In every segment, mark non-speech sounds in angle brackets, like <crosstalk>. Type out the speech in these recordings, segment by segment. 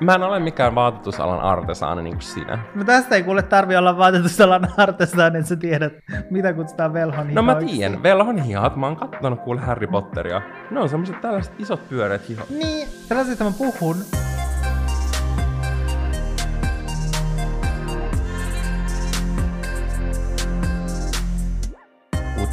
mä en ole mikään vaatetusalan artesaani niin kuin sinä. No tästä ei kuule tarvi olla vaatetusalan artesaani, että sä tiedät, mitä kutsutaan velhon No mä tiedän, velhon hihat, mä oon kattonut kuule Harry Potteria. Ne on semmoset tällaiset isot pyöreät hihot. Niin, sellaisista mä puhun.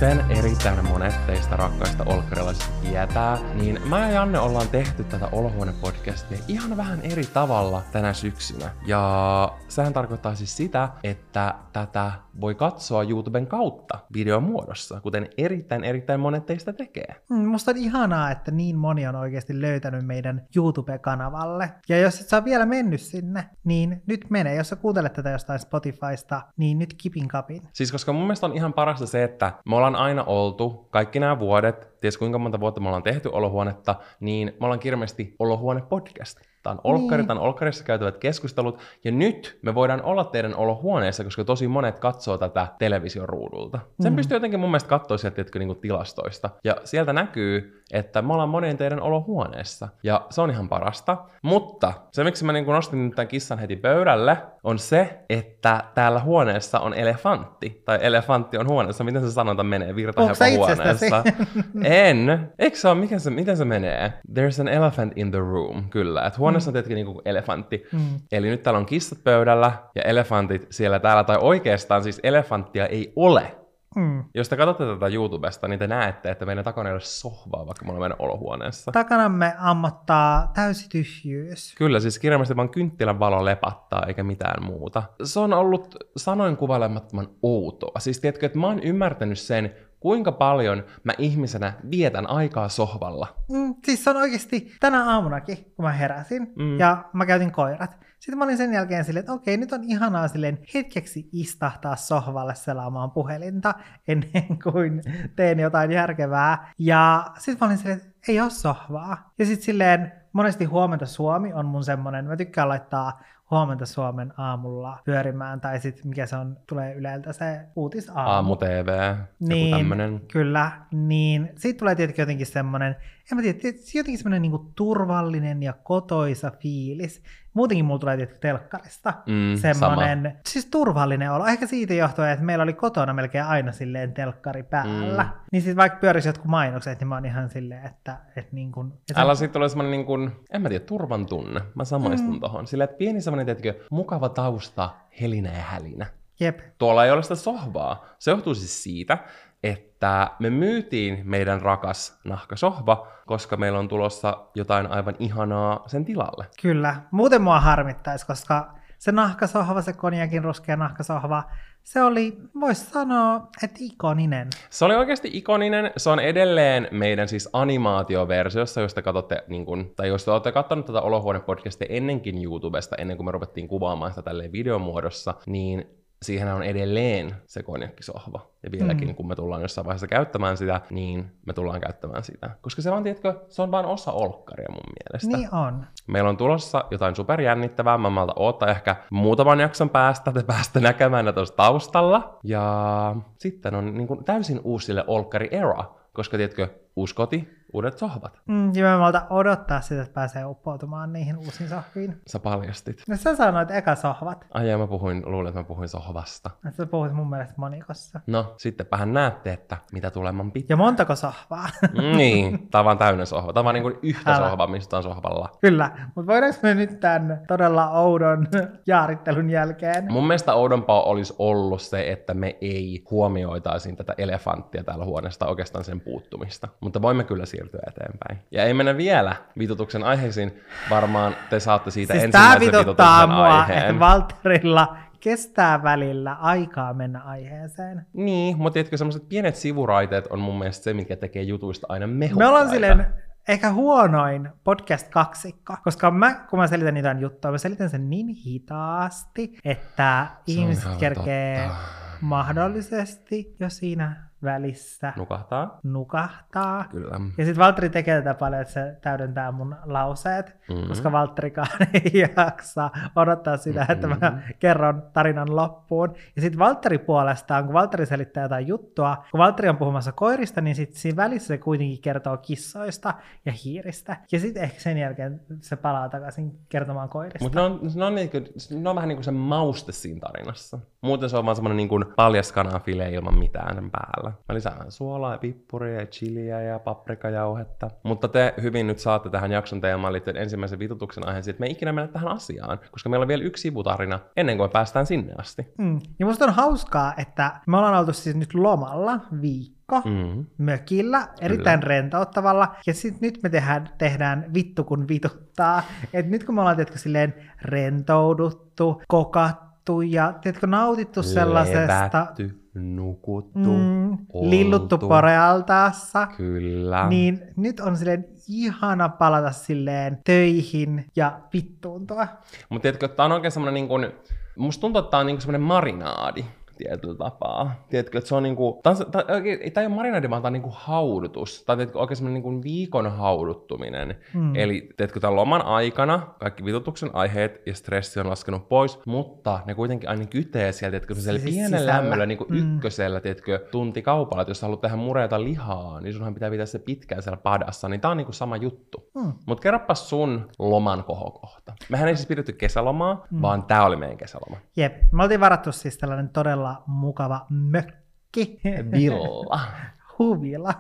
Kuten erittäin monet teistä rakkaista olkkarilaisista tietää, niin mä ja Janne ollaan tehty tätä Olohuone-podcastia ihan vähän eri tavalla tänä syksynä. Ja sehän tarkoittaa siis sitä, että tätä voi katsoa YouTuben kautta videon muodossa, kuten erittäin erittäin monet teistä tekee. Mm, Musta on ihanaa, että niin moni on oikeasti löytänyt meidän YouTube-kanavalle. Ja jos et oot vielä mennyt sinne, niin nyt mene. Jos sä kuuntelet tätä jostain Spotifysta, niin nyt kipin kapin. Siis koska mun mielestä on ihan parasta se, että me ollaan aina oltu, kaikki nämä vuodet, ties kuinka monta vuotta me ollaan tehty olohuonetta, niin me ollaan kirmeästi olohuone-podcast. Tämä on olkkari, Niin. tämä on olkkarissa käytävät keskustelut, ja nyt me voidaan olla teidän olohuoneessa, koska tosi monet katsoo tätä television ruudulta. Sen Mm. pystyy jotenkin mun mielestä katsoa sieltä tiedätkö, niin tilastoista, ja sieltä näkyy, että me ollaan monien teidän olohuoneessa, ja se on ihan parasta. Mutta se, miksi mä niin nostin nyt tämän kissan heti pöydälle, on se, että täällä huoneessa on elefantti, tai elefantti on huoneessa, miten se sanonta menee, itsestäsi? virtahepo <laughs> en. Eikö se ole, mikä se, miten se menee? There's an elephant in the room, kyllä. Että huoneessa on tietenkin niinku elefantti. Mm. Eli nyt täällä on kissat pöydällä ja elefantit siellä täällä, tai oikeastaan siis elefanttia ei ole. Mm. Jos te katsotte tätä YouTubesta, niin te näette, että meidän takana ei ole sohvaa, vaikka me olemme meidän olohuoneessa. Takanamme ammottaa täysi tyhjyys. Kyllä, siis kirjallisesti vaan kynttilän valo lepattaa, eikä mitään muuta. Se on ollut sanoin kuvailemattoman outoa. Siis tiedätkö, että mä oon ymmärtänyt sen, kuinka paljon mä ihmisenä vietän aikaa sohvalla. Mm, siis se on oikeasti tänä aamunakin, kun mä heräsin Mm. ja mä käytin koirat. Sitten mä olin sen jälkeen silleen, että okei, nyt on ihanaa silleen hetkeksi istahtaa sohvalle selaamaan puhelinta <laughs> ennen kuin teen jotain järkevää. Ja sitten mä olin silleen, että ei ole sohvaa. Ja sitten silleen monesti Huomenta Suomi on mun semmonen, mä tykkään laittaa Huomenta Suomen aamulla pyörimään, tai sitten mikä se on, tulee Yleltä se uutisaamu. Aamu TV, joku Niin, tämmönen. kyllä, niin siitä tulee tietenkin jotenkin semmoinen, en mä tiedä, tietysti jotenkin semmoinen niinku turvallinen ja kotoisa fiilis. Muutenkin mulla tulee tietenkin telkkarista Mm, semmoinen, siis turvallinen olo. Ehkä siitä johtuen, että meillä oli kotona melkein aina silleen telkkari päällä. Mm. Niin sitten vaikka pyörisi jotkut mainokset, niin mä oon ihan silleen, että, että niin kuin... Että Älä sitten tulee semmoinen, niin kuin, en mä tiedä, turvan tunne. Mä samaistun mm. tohon. Sillä että pieni semmoinen, tiedätkö, mukava tausta, helinä ja hälinä. Jep. Tuolla ei ole sitä sohvaa. Se johtuu siis siitä, että me myytiin meidän rakas nahkasohva, koska meillä on tulossa jotain aivan ihanaa sen tilalle. Kyllä. Muuten mua harmittaisi, koska se nahkasohva, se konjakin ruskea nahkasohva, se oli, voisi sanoa, että ikoninen. Se oli oikeasti ikoninen. Se on edelleen meidän siis animaatioversiossa, jos te katsotte, niin kun, tai jos te olette katsonut tätä olohuone-podcastia ennenkin YouTubesta, ennen kuin me ruvettiin kuvaamaan sitä tälleen videomuodossa, niin siihen on edelleen se konjakkisohva. Ja vieläkin, mm. kun me tullaan jossain vaiheessa käyttämään sitä, niin me tullaan käyttämään sitä. Koska se on, tiedätkö, se on vain osa olkkaria mun mielestä. Niin on. Meillä on tulossa jotain superjännittävää. Mä malta odottaa ehkä muutaman jakson päästä, te päästä näkemään ne tuossa taustalla. Ja sitten on niin kuin täysin uusille olkkari era, koska tiedätkö, uusi koti, uudet sohvat. Mm, ja mä malta odottaa sitä, että pääsee uppoutumaan niihin uusiin sohviin. Sä paljastit. No sä sanoit eka sohvat. Ai ja mä puhuin, luulen, että mä puhuin sohvasta. Että sä puhuit mun mielestä monikossa. No, sittenpähän näette, että mitä tuleman pitää. Ja montako sohvaa? niin, <laughs> tää on vaan täynnä sohva. Tää on vaan niin yhtä Älä. sohvaa, mistä on sohvalla. Kyllä, mutta voidaanko me nyt tämän todella oudon <laughs> jaarittelun jälkeen? Mun mielestä oudompaa olisi ollut se, että me ei huomioitaisiin tätä elefanttia täällä huoneesta, oikeastaan sen puuttumista. Mutta voimme kyllä siirtyä eteenpäin. Ja ei mennä vielä vitutuksen aiheisiin. Varmaan te saatte siitä siis ensimmäisen vituttaa vitutuksen mua, aiheen. että Valterilla kestää välillä aikaa mennä aiheeseen. Niin, mutta tiedätkö, semmoiset pienet sivuraiteet on mun mielestä se, mikä tekee jutuista aina mehukkaita. Me ollaan silleen ehkä huonoin podcast-kaksikko, koska mä, kun mä selitän niitä juttuja, mä selitän sen niin hitaasti, että Se ihmiset kerkee totta. mahdollisesti jo siinä välissä Nukahtaa? nukahtaa. Kyllä. Ja sitten Valtteri tekee tätä paljon, että se täydentää mun lauseet, Mhm. mm-hmm. koska Valtterikaan <laughs> ei jaksa odottaa sitä, mm-hmm. että mä kerron tarinan loppuun. Ja sitten Valtteri puolestaan, kun Valtteri selittää jotain juttua, kun Valtteri on puhumassa koirista, niin sitten siinä välissä se kuitenkin kertoo kissoista ja hiiristä. Ja sitten ehkä sen jälkeen se palaa takaisin kertomaan koirista. Mutta ne on, ne, on niinku, ne on vähän niin kuin se mauste siinä tarinassa. Muuten se on vaan semmoinen niin paljas kananfile ilman mitään sen päällä. Mä lisään suolaa ja pippuria ja chiliä ja paprikajauhetta. Mutta te hyvin nyt saatte tähän jakson teemaan liittyen ensimmäisen vitutuksen aiheen, että me ei ikinä mennä tähän asiaan, koska meillä on vielä yksi sivutarina ennen kuin me päästään sinne asti. Mm. Ja musta on hauskaa, että me ollaan oltu siis nyt lomalla viikko Mm. mökillä, erittäin rentouttavalla, ja sitten nyt me tehdään, tehdään vittu kun vituttaa. Et nyt kun me ollaan tiedätkö, silleen rentouduttu, kokattu ja tiedätkö, nautittu sellaisesta, Levätty, nukuttu, mm, lilluttu porealtaassa, Kyllä. niin nyt on silleen ihana palata silleen töihin ja vittuuntua. Mutta tiedätkö, tämä on oikein semmoinen niin kuin, musta tuntuu, että tämä on niin semmoinen marinaadi tietyllä tapaa. Tiedätkö, että se on niinku, tää, on, tää, oikein, tää ei ole marinaadi, vaan tää on niinku haudutus. Tai tiedätkö, oikein semmoinen niinku viikon hauduttuminen. Mm. Eli tiedätkö, tämän loman aikana kaikki vitutuksen aiheet ja stressi on laskenut pois, mutta ne kuitenkin aina kytee sieltä, tiedätkö, siis pienellä sisällä. lämmöllä, niin kuin Mm. ykkösellä, tiedätkö, tunti että jos haluat tehdä mureita lihaa, niin sunhan pitää pitää se pitkään siellä padassa, niin tää on niinku sama juttu. Mm. Mutta kerropas sun loman kohokohta. Mehän ei siis pidetty kesälomaa, mm. vaan tää oli meidän kesäloma. Jep, me oltiin varattu siis tällainen todella mukava mökki. Villa. <laughs> huvila.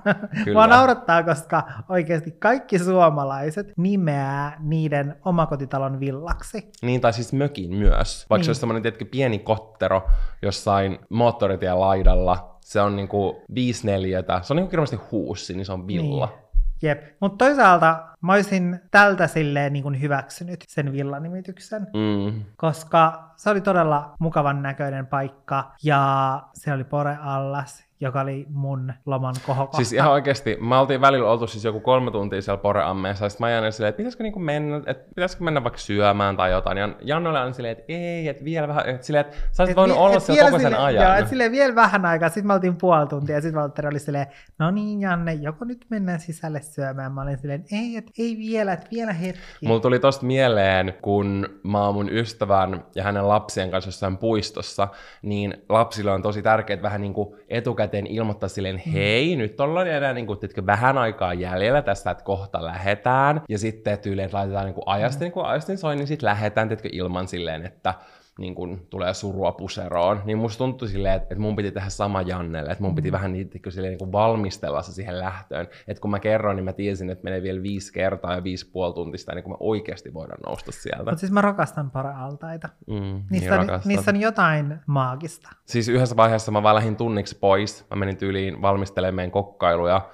Kyllä. Mua naurattaa, koska oikeasti kaikki suomalaiset nimeää niiden omakotitalon villaksi. Niin, tai siis mökin myös. Vaikka Niin. se olisi tietenkin pieni kottero jossain moottoritien laidalla, se on niinku viisi neliötä, se on niinku kirjallisesti huussi, niin se on villa. Niin. Jep, mutta toisaalta mä olisin tältä silleen niin kuin hyväksynyt sen villanimityksen, Mm. koska se oli todella mukavan näköinen paikka ja se oli poreallas, joka oli mun loman kohokohta. Siis ihan oikeasti, mä oltiin välillä oltu siis joku kolme tuntia siellä poreammeessa, ja sitten mä jäin silleen, että pitäisikö niinku mennä, että pitäisikö mennä vaikka syömään tai jotain, ja Janne oli aina silleen, että ei, että vielä vähän, että silleen, että sä olisit Et voinut vi- olla et siellä koko sen sille- ajan. Joo, et silleen vielä vähän aikaa, sitten me oltiin puoli tuntia, ja sitten Valtteri oli silleen, no niin Janne, joko nyt mennään sisälle syömään? Mä olin silleen, ei, et, ei vielä, että vielä hetki. Mulla tuli tosta mieleen, kun mä oon mun ystävän ja hänen lapsien kanssa jossain puistossa, niin lapsille on tosi tärkeää vähän niin kuin etukäteen ilmoittaa silleen, hei, nyt ollaan enää niin kuin, tiedätkö, vähän aikaa jäljellä tästä, että kohta lähetään. Ja sitten tyyliin, että laitetaan niin kuin ajasta, niin kuin ajastin soi, niin sitten lähetään, tiedätkö, ilman silleen, että niin kun tulee surua puseroon, niin musta tuntui silleen, että, että mun piti tehdä sama Jannelle, että mun piti vähän niitä silleen, niin kuin valmistella se siihen lähtöön. Että kun mä kerron, niin mä tiesin, että menee vielä viisi kertaa ja viisi puoli tuntista, ennen kuin mä oikeasti voidaan nousta sieltä. Mutta siis mä rakastan porealtaita. Mm, niin Niissä on, rakastan. niissä on jotain maagista. Siis yhdessä vaiheessa mä vaan lähdin tunniksi pois. Mä menin tyyliin valmistelemaan kokkailuja.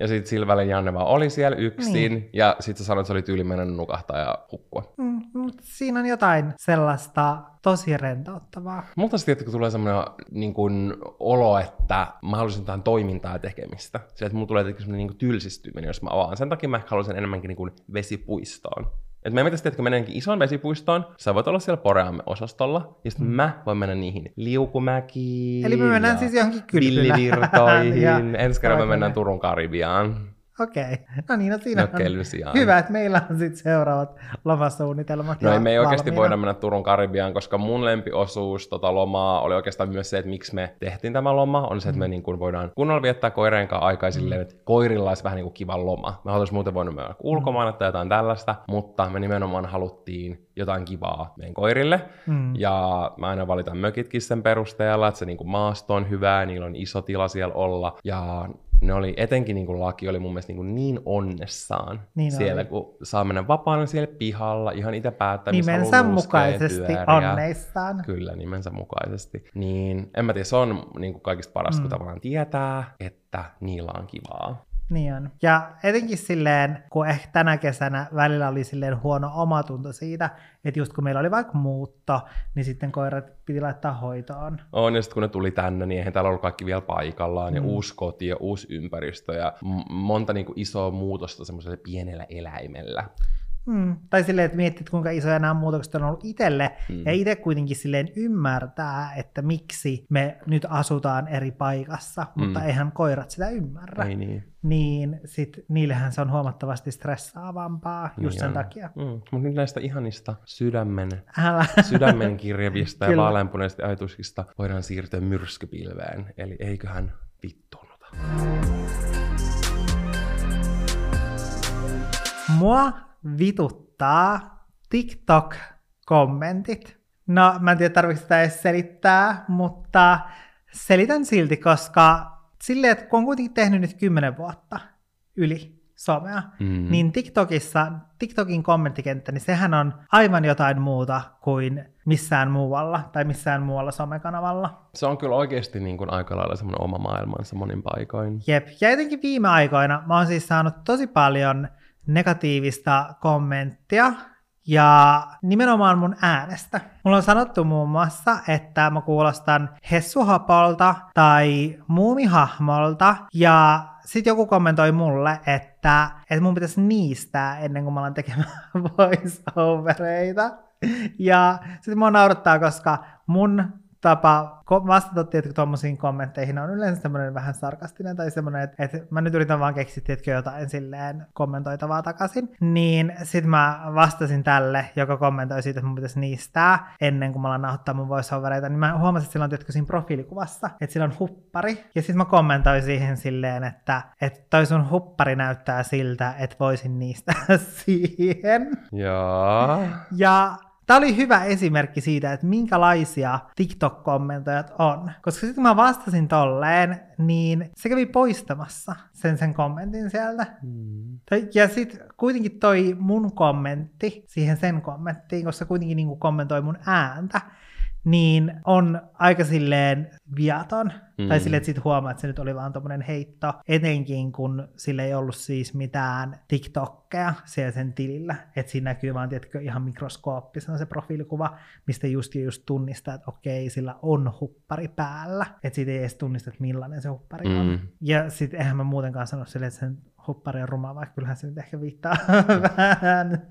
Ja sitten sillä välin Janne vaan oli siellä yksin. Niin. Ja sitten se sanoi, että se oli tyyli mennyt nukahtaa ja hukkua. Mm, mutta siinä on jotain sellaista tosi rentouttavaa. Multa sitten tiedätkö, tulee semmoinen niin kuin, olo, että mä haluaisin jotain toimintaa ja tekemistä. Se, että mulla tulee semmoinen niin kuin, tylsistyminen, jos mä avaan. Sen takia mä ehkä haluaisin enemmänkin niin kuin, vesipuistoon. Et me pitäisi tiedätkö, mennäkin isoon vesipuistoon, sä voit olla siellä Poreamme osastolla, ja sitten mm. mä voin mennä niihin liukumäkiin. Eli me mennään siis johonkin kylpylään. Villivirtoihin. <laughs> Ensi kerralla me mennään Turun Karibiaan. Okei, no niin, no siinä on Nökkeilyn sijaan. hyvä, että meillä on sitten seuraavat lomasuunnitelmat No ei me ei oikeasti valmiina. voida mennä Turun Karibiaan, koska mun lempiosuus tota lomaa oli oikeastaan myös se, että miksi me tehtiin tämä loma, on se, että me niin kuin voidaan kunnolla viettää koireen kanssa aikaa silleen, että koirilla olisi vähän niin kuin kiva loma. Me oltaisiin muuten voinut mennä ulkomaille tai jotain tällaista, mutta me nimenomaan haluttiin jotain kivaa meidän koirille. Mm. Ja mä aina valitan mökitkin sen perusteella, että se niin kuin maasto on hyvä, niillä on iso tila siellä olla. Ja ne oli, etenkin niin kuin laki oli mun mielestä niin, kuin niin onnessaan Niin siellä, oli. kun saa mennä vapaana siellä pihalla, ihan itse päättää, Nimensä mukaisesti pyöriä. onneistaan. Kyllä, nimensä mukaisesti. Niin, en mä tiedä, se on niin kuin kaikista parasta, Mm. kun tavallaan tietää, että niillä on kivaa. Niin on. Ja etenkin silleen, kun ehkä tänä kesänä välillä oli silleen huono omatunto siitä, että just kun meillä oli vaikka muutto, niin sitten koirat piti laittaa hoitoon. On, ja sitten kun ne tuli tänne, niin eihän täällä ollut kaikki vielä paikallaan, mm. ja uusi koti ja uusi ympäristö, ja m- monta niin kuin isoa muutosta semmoisella pienellä eläimellä. Mm. Tai silleen, että miettit, kuinka isoja nämä muutokset on ollut itselle, mm. ja itse kuitenkin silleen ymmärtää, että miksi me nyt asutaan eri paikassa, mm. mutta eihän koirat sitä ymmärrä. Ei niin. Niin sit niillehän se on huomattavasti stressaavampaa just Niin sen on. takia. Mm. Mutta nyt näistä ihanista sydämen, Älä. sydämen kirjavista ja <laughs> Kyllä. vaaleanpunaisista ajatuksista voidaan siirtyä myrskypilveen. Eli eiköhän vittuunuta. Mua vituttaa TikTok-kommentit. No, mä en tiedä, tarvitsetko sitä edes selittää, mutta selitän silti, koska silleen, että kun on kuitenkin tehnyt nyt 10 vuotta yli somea, Mm. niin TikTokissa, TikTokin kommenttikenttä, niin sehän on aivan jotain muuta kuin missään muualla tai missään muualla somekanavalla. Se on kyllä oikeasti niin kuin aika lailla semmoinen oma maailmansa monin paikoin. Jep, ja etenkin viime aikoina mä oon siis saanut tosi paljon negatiivista kommenttia ja nimenomaan mun äänestä. Mulla on sanottu muun muassa, että mä kuulostan Hessuhapolta tai Muumihahmolta ja sitten joku kommentoi mulle, että, että mun pitäisi niistää ennen kuin mä alan tekemään <laughs> voice-overeita. Ja sitten mua naurattaa, koska mun tapa vastata tietenkin tuommoisiin kommentteihin on yleensä semmoinen vähän sarkastinen tai semmoinen, että, että mä nyt yritän vaan keksiä tietkö jotain silleen kommentoitavaa takaisin. Niin sit mä vastasin tälle, joka kommentoi siitä, että mun pitäisi niistää ennen kuin mä alan nauhoittaa mun voiceovereita, niin mä huomasin, että sillä on tietkö siinä profiilikuvassa, että sillä on huppari. Ja sitten mä kommentoin siihen silleen, että, että toi sun huppari näyttää siltä, että voisin niistää <laughs> siihen. Jaa. Ja Tämä oli hyvä esimerkki siitä, että minkälaisia TikTok-kommentoijat on. Koska sitten kun mä vastasin tolleen, niin se kävi poistamassa sen sen kommentin sieltä. Mm. Ja sitten kuitenkin toi mun kommentti siihen sen kommenttiin, koska se kuitenkin niinku kommentoi mun ääntä, niin on aika silleen viaton. Mm. Tai silleen, että sit huomaa, että se nyt oli vaan tommonen heitto. Etenkin kun sillä ei ollut siis mitään TikTokkeja siellä sen tilillä. Että siinä näkyy vaan, tiedätkö, ihan mikroskooppisena se profiilikuva, mistä just ja just tunnistaa, että okei, sillä on huppari päällä. Että siitä ei edes tunnista, että millainen se huppari mm. on. Ja sitten eihän mä muutenkaan sano silleen, että sen huppari on ruma, vaikka kyllähän se nyt ehkä viittaa <laughs> vähän,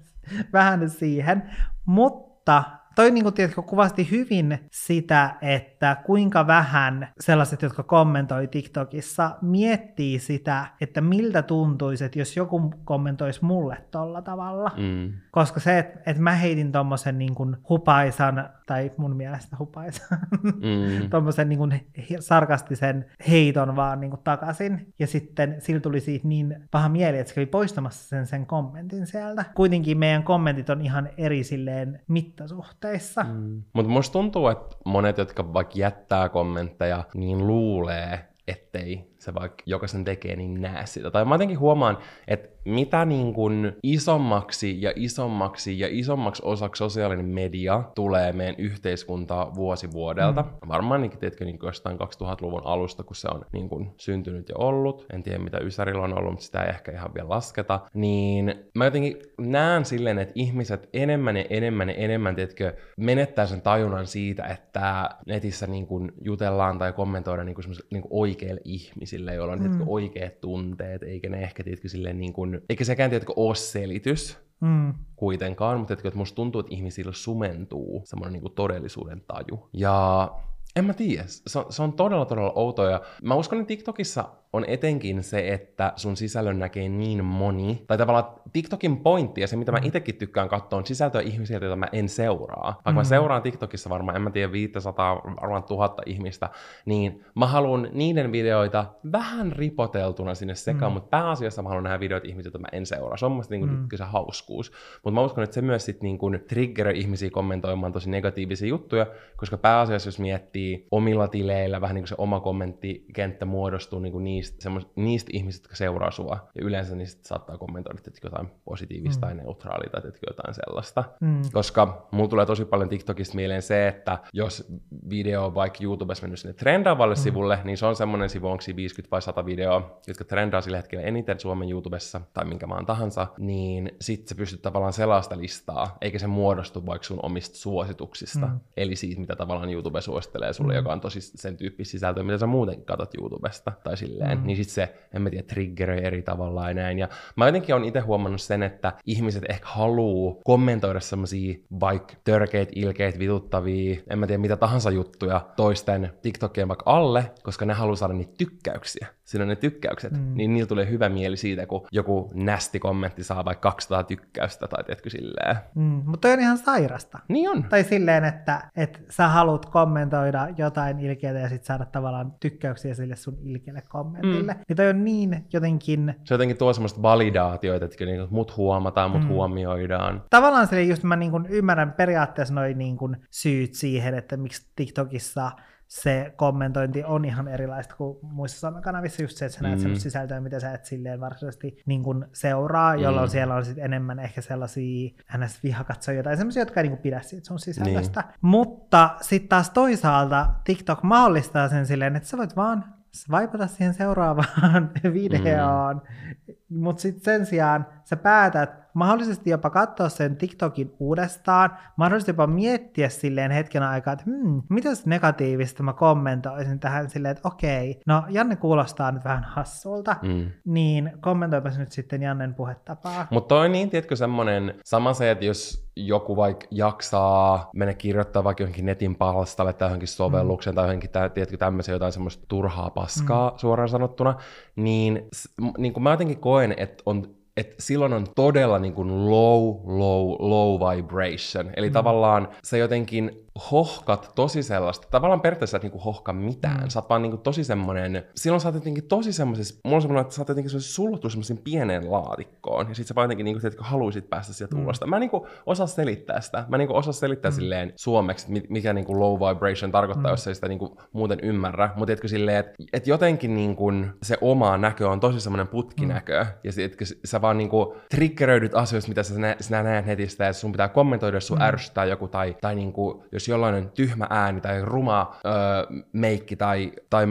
vähän siihen. Mutta toi niin kuin, tiedätkö, kuvasti hyvin sitä, että kuinka vähän sellaiset, jotka kommentoi TikTokissa, miettii sitä, että miltä tuntuisi, että jos joku kommentoisi mulle tolla tavalla. Mm. Koska se, että, että mä heitin tommosen niin kuin hupaisan, tai mun mielestä hupaisan, Mm. <laughs> tuommoisen niin kuin sarkastisen heiton vaan niin kuin takaisin. Ja sitten sillä tuli siitä niin paha mieli, että se kävi poistamassa sen, sen kommentin sieltä. Kuitenkin meidän kommentit on ihan eri silleen mittasuhteissa. Mm. Mm. Mutta musta tuntuu, että monet, jotka vaikka jättää kommentteja, niin luulee, ettei se vaikka joka sen tekee, niin näe sitä. Tai mä jotenkin huomaan, että mitä niin kuin isommaksi ja isommaksi ja isommaksi osaksi sosiaalinen media tulee meidän yhteiskuntaa vuosi vuodelta. Mm. Varmaan niin, tiedätkö, niin jostain 2000-luvun alusta, kun se on niin kuin syntynyt ja ollut. En tiedä, mitä Ysärillä on ollut, mutta sitä ei ehkä ihan vielä lasketa. Niin mä jotenkin näen silleen, että ihmiset enemmän ja enemmän ja enemmän, tiedätkö, menettää sen tajunnan siitä, että netissä niin kuin jutellaan tai kommentoidaan niin kuin niin kuin oikeille ihmisille, joilla on mm. tiedätkö, oikeat tunteet, eikä ne ehkä tiedätkö, silleen niin kuin, eikä sekään tiedätkö, ole selitys Mm. kuitenkaan, mutta että musta tuntuu, että ihmisillä sumentuu semmoinen niin kuin todellisuuden taju. Ja en mä tiedä, se on, se on todella todella outoa ja mä uskon, että TikTokissa on etenkin se, että sun sisällön näkee niin moni, tai tavallaan TikTokin pointti ja se, mitä mä itsekin tykkään katsoa, on sisältöä ihmisiltä, joita mä en seuraa. Vaikka mm. mä seuraan TikTokissa varmaan, en mä tiedä, 500, varmaan tuhatta ihmista, niin mä haluan niiden videoita vähän ripoteltuna sinne sekaan, mm. mutta pääasiassa mä haluan nähdä videoita ihmisiltä, joita mä en seuraa. Se on mun niin mm. se hauskuus. Mutta mä uskon, että se myös sit niin kuin triggeröi ihmisiä kommentoimaan tosi negatiivisia juttuja, koska pääasiassa jos miettii omilla tileillä, vähän niin kuin se oma kommenttikenttä muodostuu niin kuin niistä, semmos, niistä ihmisistä, jotka seuraa sua. Ja yleensä niistä saattaa kommentoida että jotain positiivista mm. tai neutraalia tai jotain sellaista. Mm. Koska mulla tulee tosi paljon TikTokista mieleen se, että jos video on vaikka YouTubessa mennyt sinne trendaavalle mm. sivulle, niin se on semmoinen sivu, onko siinä 50 vai 100 videoa, jotka trendaa sillä hetkellä eniten Suomen YouTubessa tai minkä maan tahansa, niin sit sä pystyt tavallaan sellaista listaa, eikä se muodostu vaikka sun omista suosituksista, mm. eli siitä, mitä tavallaan YouTube suosittelee sulle, Mm. joka on tosi sen tyyppistä sisältöä, mitä sä muuten katsot YouTubesta tai silleen, Mm. niin sit se, en mä tiedä, triggeröi eri tavalla ja näin. Ja mä jotenkin on itse huomannut sen, että ihmiset ehkä haluu kommentoida semmosia vaikka törkeitä, ilkeitä, vituttavia, en mä tiedä mitä tahansa juttuja toisten TikTokien vaikka alle, koska ne haluaa saada niitä tykkäyksiä. Siinä on ne tykkäykset, Mm. niin niillä tulee hyvä mieli siitä, kun joku nästi kommentti saa vaikka 200 tykkäystä tai tiedätkö silleen. Mm, mutta on ihan sairasta. Niin on. Tai silleen, että, että sä haluat kommentoida jotain ilkeää ja sitten saada tavallaan tykkäyksiä sille sun ilkeälle kommentille. Mm. Niin toi on niin jotenkin... Se jotenkin tuo semmoista validaatioita, että niin mut huomataan, mut Mm. huomioidaan. Tavallaan sille just mä niin kuin ymmärrän periaatteessa noin niin kuin syyt siihen, että miksi TikTokissa se kommentointi on ihan erilaista kuin muissa somekanavissa, just se, että sä näet Mm. semmoista sisältöä, mitä sä et silleen varsinaisesti niin kuin seuraa, jolloin Mm. siellä on sit enemmän ehkä sellaisia NS-vihakatsojia tai semmoisia, jotka ei niin pidä siitä sun sisällöstä. Niin. Mutta sitten taas toisaalta TikTok mahdollistaa sen silleen, että sä voit vaan swipata siihen seuraavaan <laughs> videoon, mm. Mutta sitten sen sijaan sä päätät mahdollisesti jopa katsoa sen TikTokin uudestaan, mahdollisesti jopa miettiä silleen hetken aikaa, että hmm, mitäs negatiivista mä kommentoisin tähän silleen, että okei, no Janne kuulostaa nyt vähän hassulta, mm. Mm. niin kommentoipas nyt sitten Jannen puhetapaa. Mutta toi on niin, tiedätkö, semmonen sama se, että jos joku vaikka jaksaa mennä kirjoittaa vaikka johonkin netin palstalle tai johonkin sovellukseen mm. tai johonkin, tä- tiedätkö, tämmöisiä jotain semmoista turhaa paskaa mm. suoraan sanottuna, niin, niin kuin mä jotenkin koen, että on että silloin on todella niin kuin low, low, low vibration. Eli mm. tavallaan se jotenkin hohkat tosi sellaista, tavallaan periaatteessa et niinku hohka mitään. Mm. Sä oot vaan niinku tosi semmonen, silloin sä oot jotenkin tosi semmoisessa, mulla on semmoinen, että sä oot jotenkin sulluttu semmoisen pieneen laatikkoon, ja sit sä vaan jotenkin niinku, tiedätkö, haluisit päästä sieltä Mm. ulos. Mä en niinku osaa selittää sitä. Mä en niinku osaa selittää Mm. silleen suomeksi, että mi- mikä niinku low vibration tarkoittaa, Mm. jos ei sitä niinku muuten ymmärrä. Mutta tiedätkö silleen, että et jotenkin niinku se oma näkö on tosi semmoinen putkinäkö, mm. ja tiedätkö, sä vaan niinku triggeröidyt asioista, mitä sä, nä- sä näet netistä, ja sun pitää kommentoida, jos sun mm. ärsyttää joku, tai, tai niinku, jos jollain on tyhmä ääni, tai ruma öö, meikki, tai, tai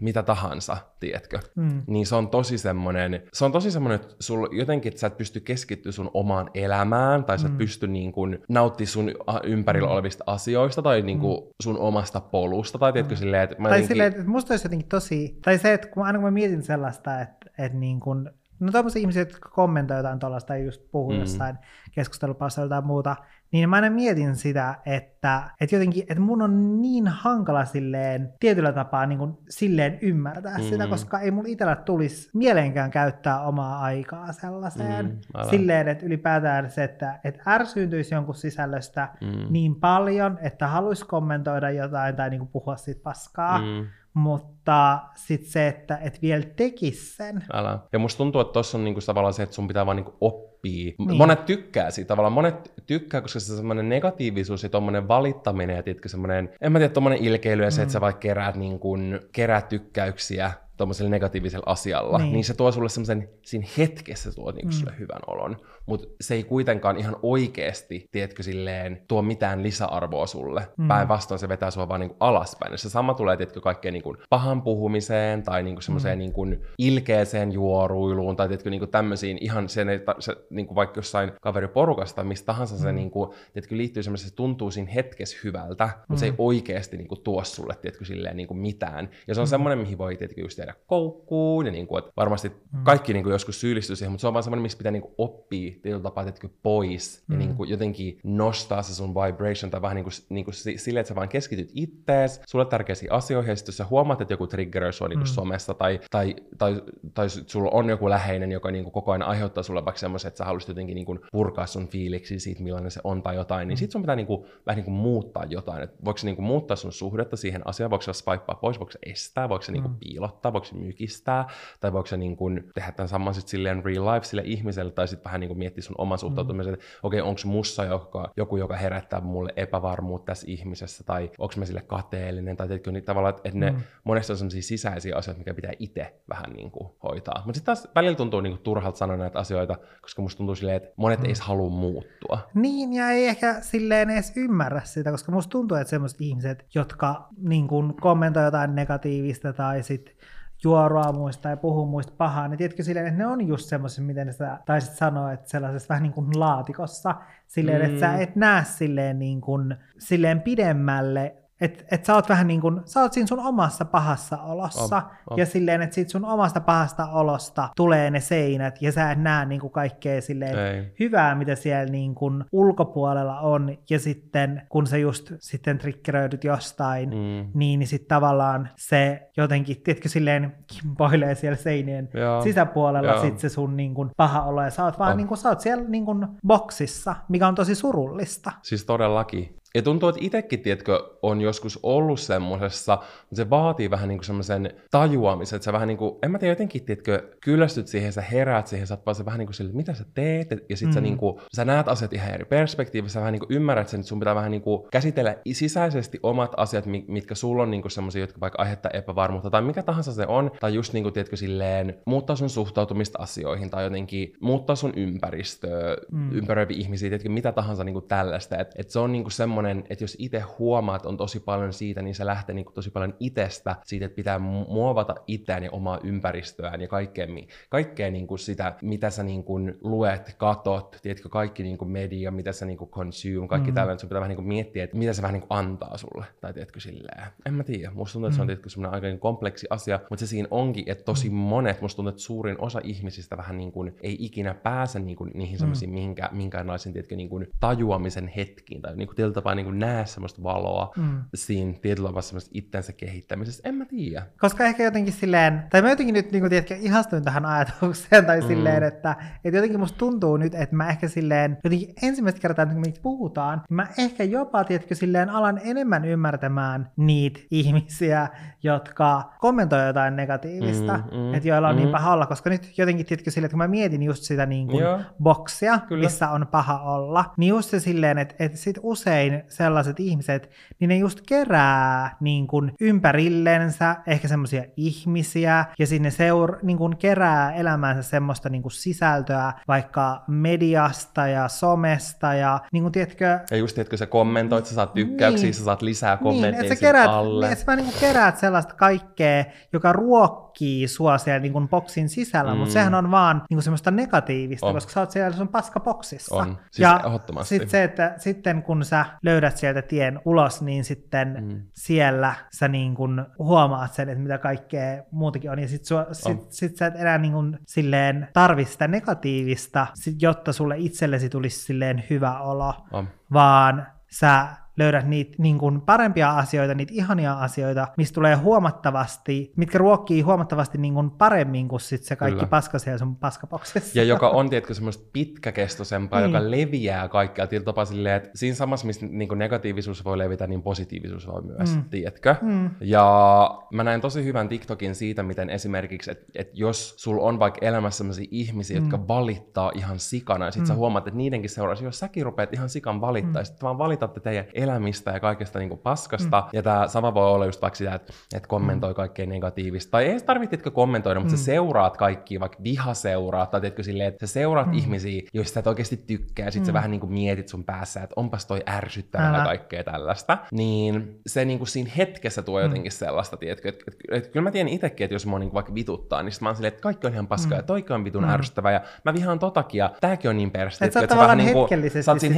mitä tahansa, tiedätkö? Mm. Niin se on tosi semmoinen, se on tosi semmoinen, että sul jotenkin, että sä et pysty keskittyä sun omaan elämään, tai sä et Mm. pysty niin kuin nauttimaan sun ympärillä Mm. olevista asioista, tai niin kuin sun omasta polusta, tai tiedätkö Mm. silleen, että mä Tai jotenkin... silleen, että musta olisi jotenkin tosi, tai se, että kun aina kun mä mietin sellaista, että, että niin kun, no tommosia ihmisiä, jotka kommentoi jotain tuollaista just puhuu mm. Mm. jossain keskustelupalstalla tai muuta, niin mä aina mietin sitä, että, että jotenkin, että mun on niin hankala silleen tietyllä tapaa niin kuin silleen ymmärtää mm. sitä, koska ei mun itsellä tulisi mieleenkään käyttää omaa aikaa sellaiseen. Mm, silleen, että ylipäätään se, että, että ärsyyntyisi jonkun sisällöstä Mm. niin paljon, että haluaisi kommentoida jotain tai niin kuin puhua siitä paskaa, Mm. Mutta sitten se, että et vielä tekisi sen. Älä. Ja musta tuntuu, että tossa on niinku tavallaan se, että sun pitää vaan niinku oppia. Niin. Monet tykkää siitä tavallaan, monet tykkää, koska se semmoinen negatiivisuus ja tommonen valittaminen ja tiedätkö semmoinen, en mä tiedä, tommonen ilkeily ja se, Mm. että sä vaikka keräät, niin kuin, keräät tykkäyksiä tuommoisella negatiivisella asialla, Niin. niin, niin se tuo sulle semmoisen, siinä hetkessä se tuo niinku Mm. sulle hyvän olon, mutta se ei kuitenkaan ihan oikeasti, tiedätkö silleen, tuo mitään lisäarvoa sulle. Mm. Mm. Päinvastoin se vetää sua vaan niinku alaspäin. Ja se sama tulee, tiedätkö, kaikkeen niinku pahan puhumiseen tai niinku semmoiseen Mm. mm. niinku ilkeeseen juoruiluun tai tiedätkö, niinku tämmöisiin ihan sen, että se, niinku vaikka jossain kaveriporukasta mistä tahansa se Mm. niinku, tiedätkö, liittyy semmoiseen, se tuntuu siinä hetkessä hyvältä, mutta se ei Mm. oikeasti niinku tuo sulle, tiedätkö, silleen niinku mitään. Ja se on Mm. semmoinen, mihin voi, tiedätkö, just tehdä koukkuun ja niinku, että varmasti Mm. kaikki niinku joskus syyllistyy siihen, mutta se on vaan semmoinen, missä pitää niinku oppia tietyllä tapaa, tiedätkö, pois ja Mm. niinku jotenkin nostaa se sun vibration tai vähän niinku, niinku si- silleen, että sä vaan keskityt ittees, sulle tärkeisiin asioihin ja sitten jos sä huomaat, että joku triggeröi sua niinku Mm. somessa tai, tai, tai, tai sit sulla on joku läheinen, joka niinku koko ajan aiheuttaa sulle vaikka semmoisen, että sä haluaisit jotenkin niinku purkaa sun fiiliksi siitä, millainen se on tai jotain, niin Mm. sit sun pitää niinku, vähän niinku muuttaa jotain. Et voiko se niinku muuttaa sun suhdetta siihen asiaan, voiko se swipea pois, voiko se estää, voiko se niinku Mm. piilottaa, voiko se mykistää, tai voiko se niinku tehdä tämän saman sit silleen real life sille ihmiselle, tai sitten vähän niinku miettiä sun oman suhtautumisen, että okei, okay, onko mussa joka, joku, joka herättää mulle epävarmuutta tässä ihmisessä, tai onko mä sille kateellinen, tai tiedätkö, niin tavallaan, että ne Mm. monesti on sellaisia sisäisiä asioita, mikä pitää itse vähän niinku hoitaa. Mutta sitten taas välillä tuntuu niinku turhalta sanoa näitä asioita, koska musta tuntuu silleen, että monet Mm. ei halua muuttua. Niin, ja ei ehkä silleen edes ymmärrä sitä, koska musta tuntuu, että semmoiset ihmiset, jotka niin kun kommentoi jotain negatiivista tai sit juorua muista ja puhuu muista pahaa, niin tiedätkö silleen, että ne on just semmoisia, miten sä taisit sanoa, että sellaisessa vähän niin kuin laatikossa, silleen, mm. että sä Mm. et näe silleen, niin kuin, silleen pidemmälle, että et sä oot vähän niin kuin, sä oot siinä sun omassa pahassa olossa, On, on. ja silleen, että siitä sun omasta pahasta olosta tulee ne seinät, ja sä et näe niin kuin kaikkea silleen Ei. hyvää, mitä siellä niin kuin ulkopuolella on, ja sitten kun sä just sitten triggeröidyt jostain, Mm. niin, niin sitten tavallaan se jotenkin, tiedätkö, silleen kimpoilee siellä seinien Joo. sisäpuolella Joo. sit se sun niin kuin, paha olo, ja sä oot vaan On. niin kuin, sä oot siellä niin kuin, boksissa, mikä on tosi surullista. Siis todellakin. Ja tuntuu, että itsekin, tiedätkö, on joskus ollut semmosessa, mutta se vaatii vähän niin kuin semmoisen tajuamisen, että sä vähän niin kuin, en mä tiedä, jotenkin, tiedätkö, kyllästyt siihen, sä heräät siihen, sä oot vaan se vähän niin kuin sille, että mitä sä teet, et- ja sit mm. sä niin kuin, sä näet asiat ihan eri perspektiivissä, sä vähän niin kuin ymmärrät sen, että sun pitää vähän niin kuin käsitellä sisäisesti omat asiat, mi- mitkä sulla on niin kuin semmoisia, jotka vaikka aiheuttaa epävarmuutta, tai mikä tahansa se on, tai just niin kuin, tiedätkö, silleen, muuttaa sun suhtautumista asioihin, tai jotenkin muuttaa sun ympäristöä, mm. ympäröiviä ihmisiä, tiedätkö, mitä tahansa niin kuin tällaista, että et se on niin kuin semmoinen, että jos itse huomaat, että on tosi paljon siitä, niin se lähtee niin kuin tosi paljon itsestä, siitä, että pitää mu- muovata itseään ja omaa ympäristöään ja kaikkea, kaikkea niin kuin sitä, mitä sä niin kuin luet, katot, tiedätkö, kaikki niin kuin media, mitä sä niin kuin consume, kaikki mm. tällainen, sun pitää vähän niin kuin miettiä, että mitä se vähän niin kuin antaa sulle, tai tiedätkö, silleen, en mä tiedä, musta tuntuu, että se on tiedätkö, semmoinen aika niin kompleksi asia, mutta se siinä onkin, että tosi monet, musta tuntuu, että suurin osa ihmisistä vähän niin kuin ei ikinä pääse niin kuin niihin semmoisiin minkä, minkäänlaisiin, tiedätkö, niin kuin tajuamisen hetkiin, tai niin kuin tietyllä tapaa niin kuin näe semmoista valoa mm. siinä tietyllä tavalla semmoista itsensä kehittämisessä, en mä tiedä. Koska ehkä jotenkin silleen, tai mä jotenkin nyt niin kuin, tiedätkö, ihastuin tähän ajatukseen, tai mm. silleen, että, että jotenkin musta tuntuu nyt, että mä ehkä silleen, jotenkin ensimmäistä kertaa, kun me puhutaan, niin mä ehkä jopa, tiedätkö, silleen alan enemmän ymmärtämään niitä ihmisiä, jotka kommentoi jotain negatiivista, Mm, mm, että joilla on mm. mm. niin paha olla, koska nyt jotenkin, tiedätkö, silleen, että kun mä mietin just sitä niin kuin boksia, Kyllä. missä on paha olla, niin just se silleen, että, että sit usein sellaiset ihmiset, niin ne just kerää niin kuin ympärillensä ehkä semmoisia ihmisiä, ja sinne seur, niin kuin kerää elämäänsä semmoista niin kuin sisältöä vaikka mediasta ja somesta, ja niin kuin tiedätkö, Ja just, kun sä kommentoit, sä saat tykkäyksiä, Niin. sä saat lisää niin, kommentteja että sä keräät, alle. niin, että sä niin keräät sellaista kaikkea, joka ruokkii sua siellä niin kuin boksin sisällä, mm. Mutta sehän on vaan niin kuin semmoista negatiivista, On. koska sä oot siellä sun paskaboksissa. On. Siis ja sitten se, että sitten kun sä löydät sieltä tien ulos, niin sitten mm. siellä sä niin kuin huomaat sen, että mitä kaikkea muutakin on, ja sit, sua, sit, sit sä et enää niin kuin silleen tarvi sitä negatiivista, sit, jotta sulle itsellesi tulisi silleen hyvä olo, On. vaan sä löydät niitä niin kuin parempia asioita, niitä ihania asioita, mistä tulee huomattavasti, mitkä ruokkii huomattavasti niin kuin paremmin kuin sit se kaikki Kyllä. paska siellä sun paskaboksessa. Ja joka on, tiedätkö, semmoista pitkäkestoisempaa, Niin. joka leviää kaikkea tietyllä tapaa silleen, että siinä samassa, missä niin negatiivisuus voi levitä, niin positiivisuus voi myös, mm. tiedätkö? Mm. Ja mä näin tosi hyvän TikTokin siitä, miten esimerkiksi, että et jos sul on vaikka elämässä sellaisia ihmisiä, mm. jotka valittaa ihan sikana, ja sit mm. sä huomaat, että niidenkin seurauksena, jos säkin rupeat ihan sikan valittaa, mm. ja sit vaan valitatte teidän elämistä ja kaikesta niin paskasta, mm. ja tämä sama voi olla just vaikka sitä, että et kommentoi kaikkea negatiivista, tai ei tarvitse kommentoida, mutta mm. sä seuraat kaikkia, vaikka vihaseuraat, tai tiedätkö silleen, että sä seuraat mm. ihmisiä, joista sä et oikeasti tykkää, ja sit mm. sä vähän niin kuin mietit sun päässä, että onpas toi ärsyttävää ja kaikkea tällaista, niin se niin kuin siinä hetkessä tuo jotenkin sellaista, tiedätkö, että et, et, kyllä mä tiedän itsekin, että jos mua niin vaikka vituttaa, niin sit mä oon silleen, että kaikki on ihan paskaa, ja toikin on vitun ärsyttävää, ja mä vihaan totakin, ja tääkin on niin perste, Et sä oot että tavallaan niinku- hetkellisesti siinä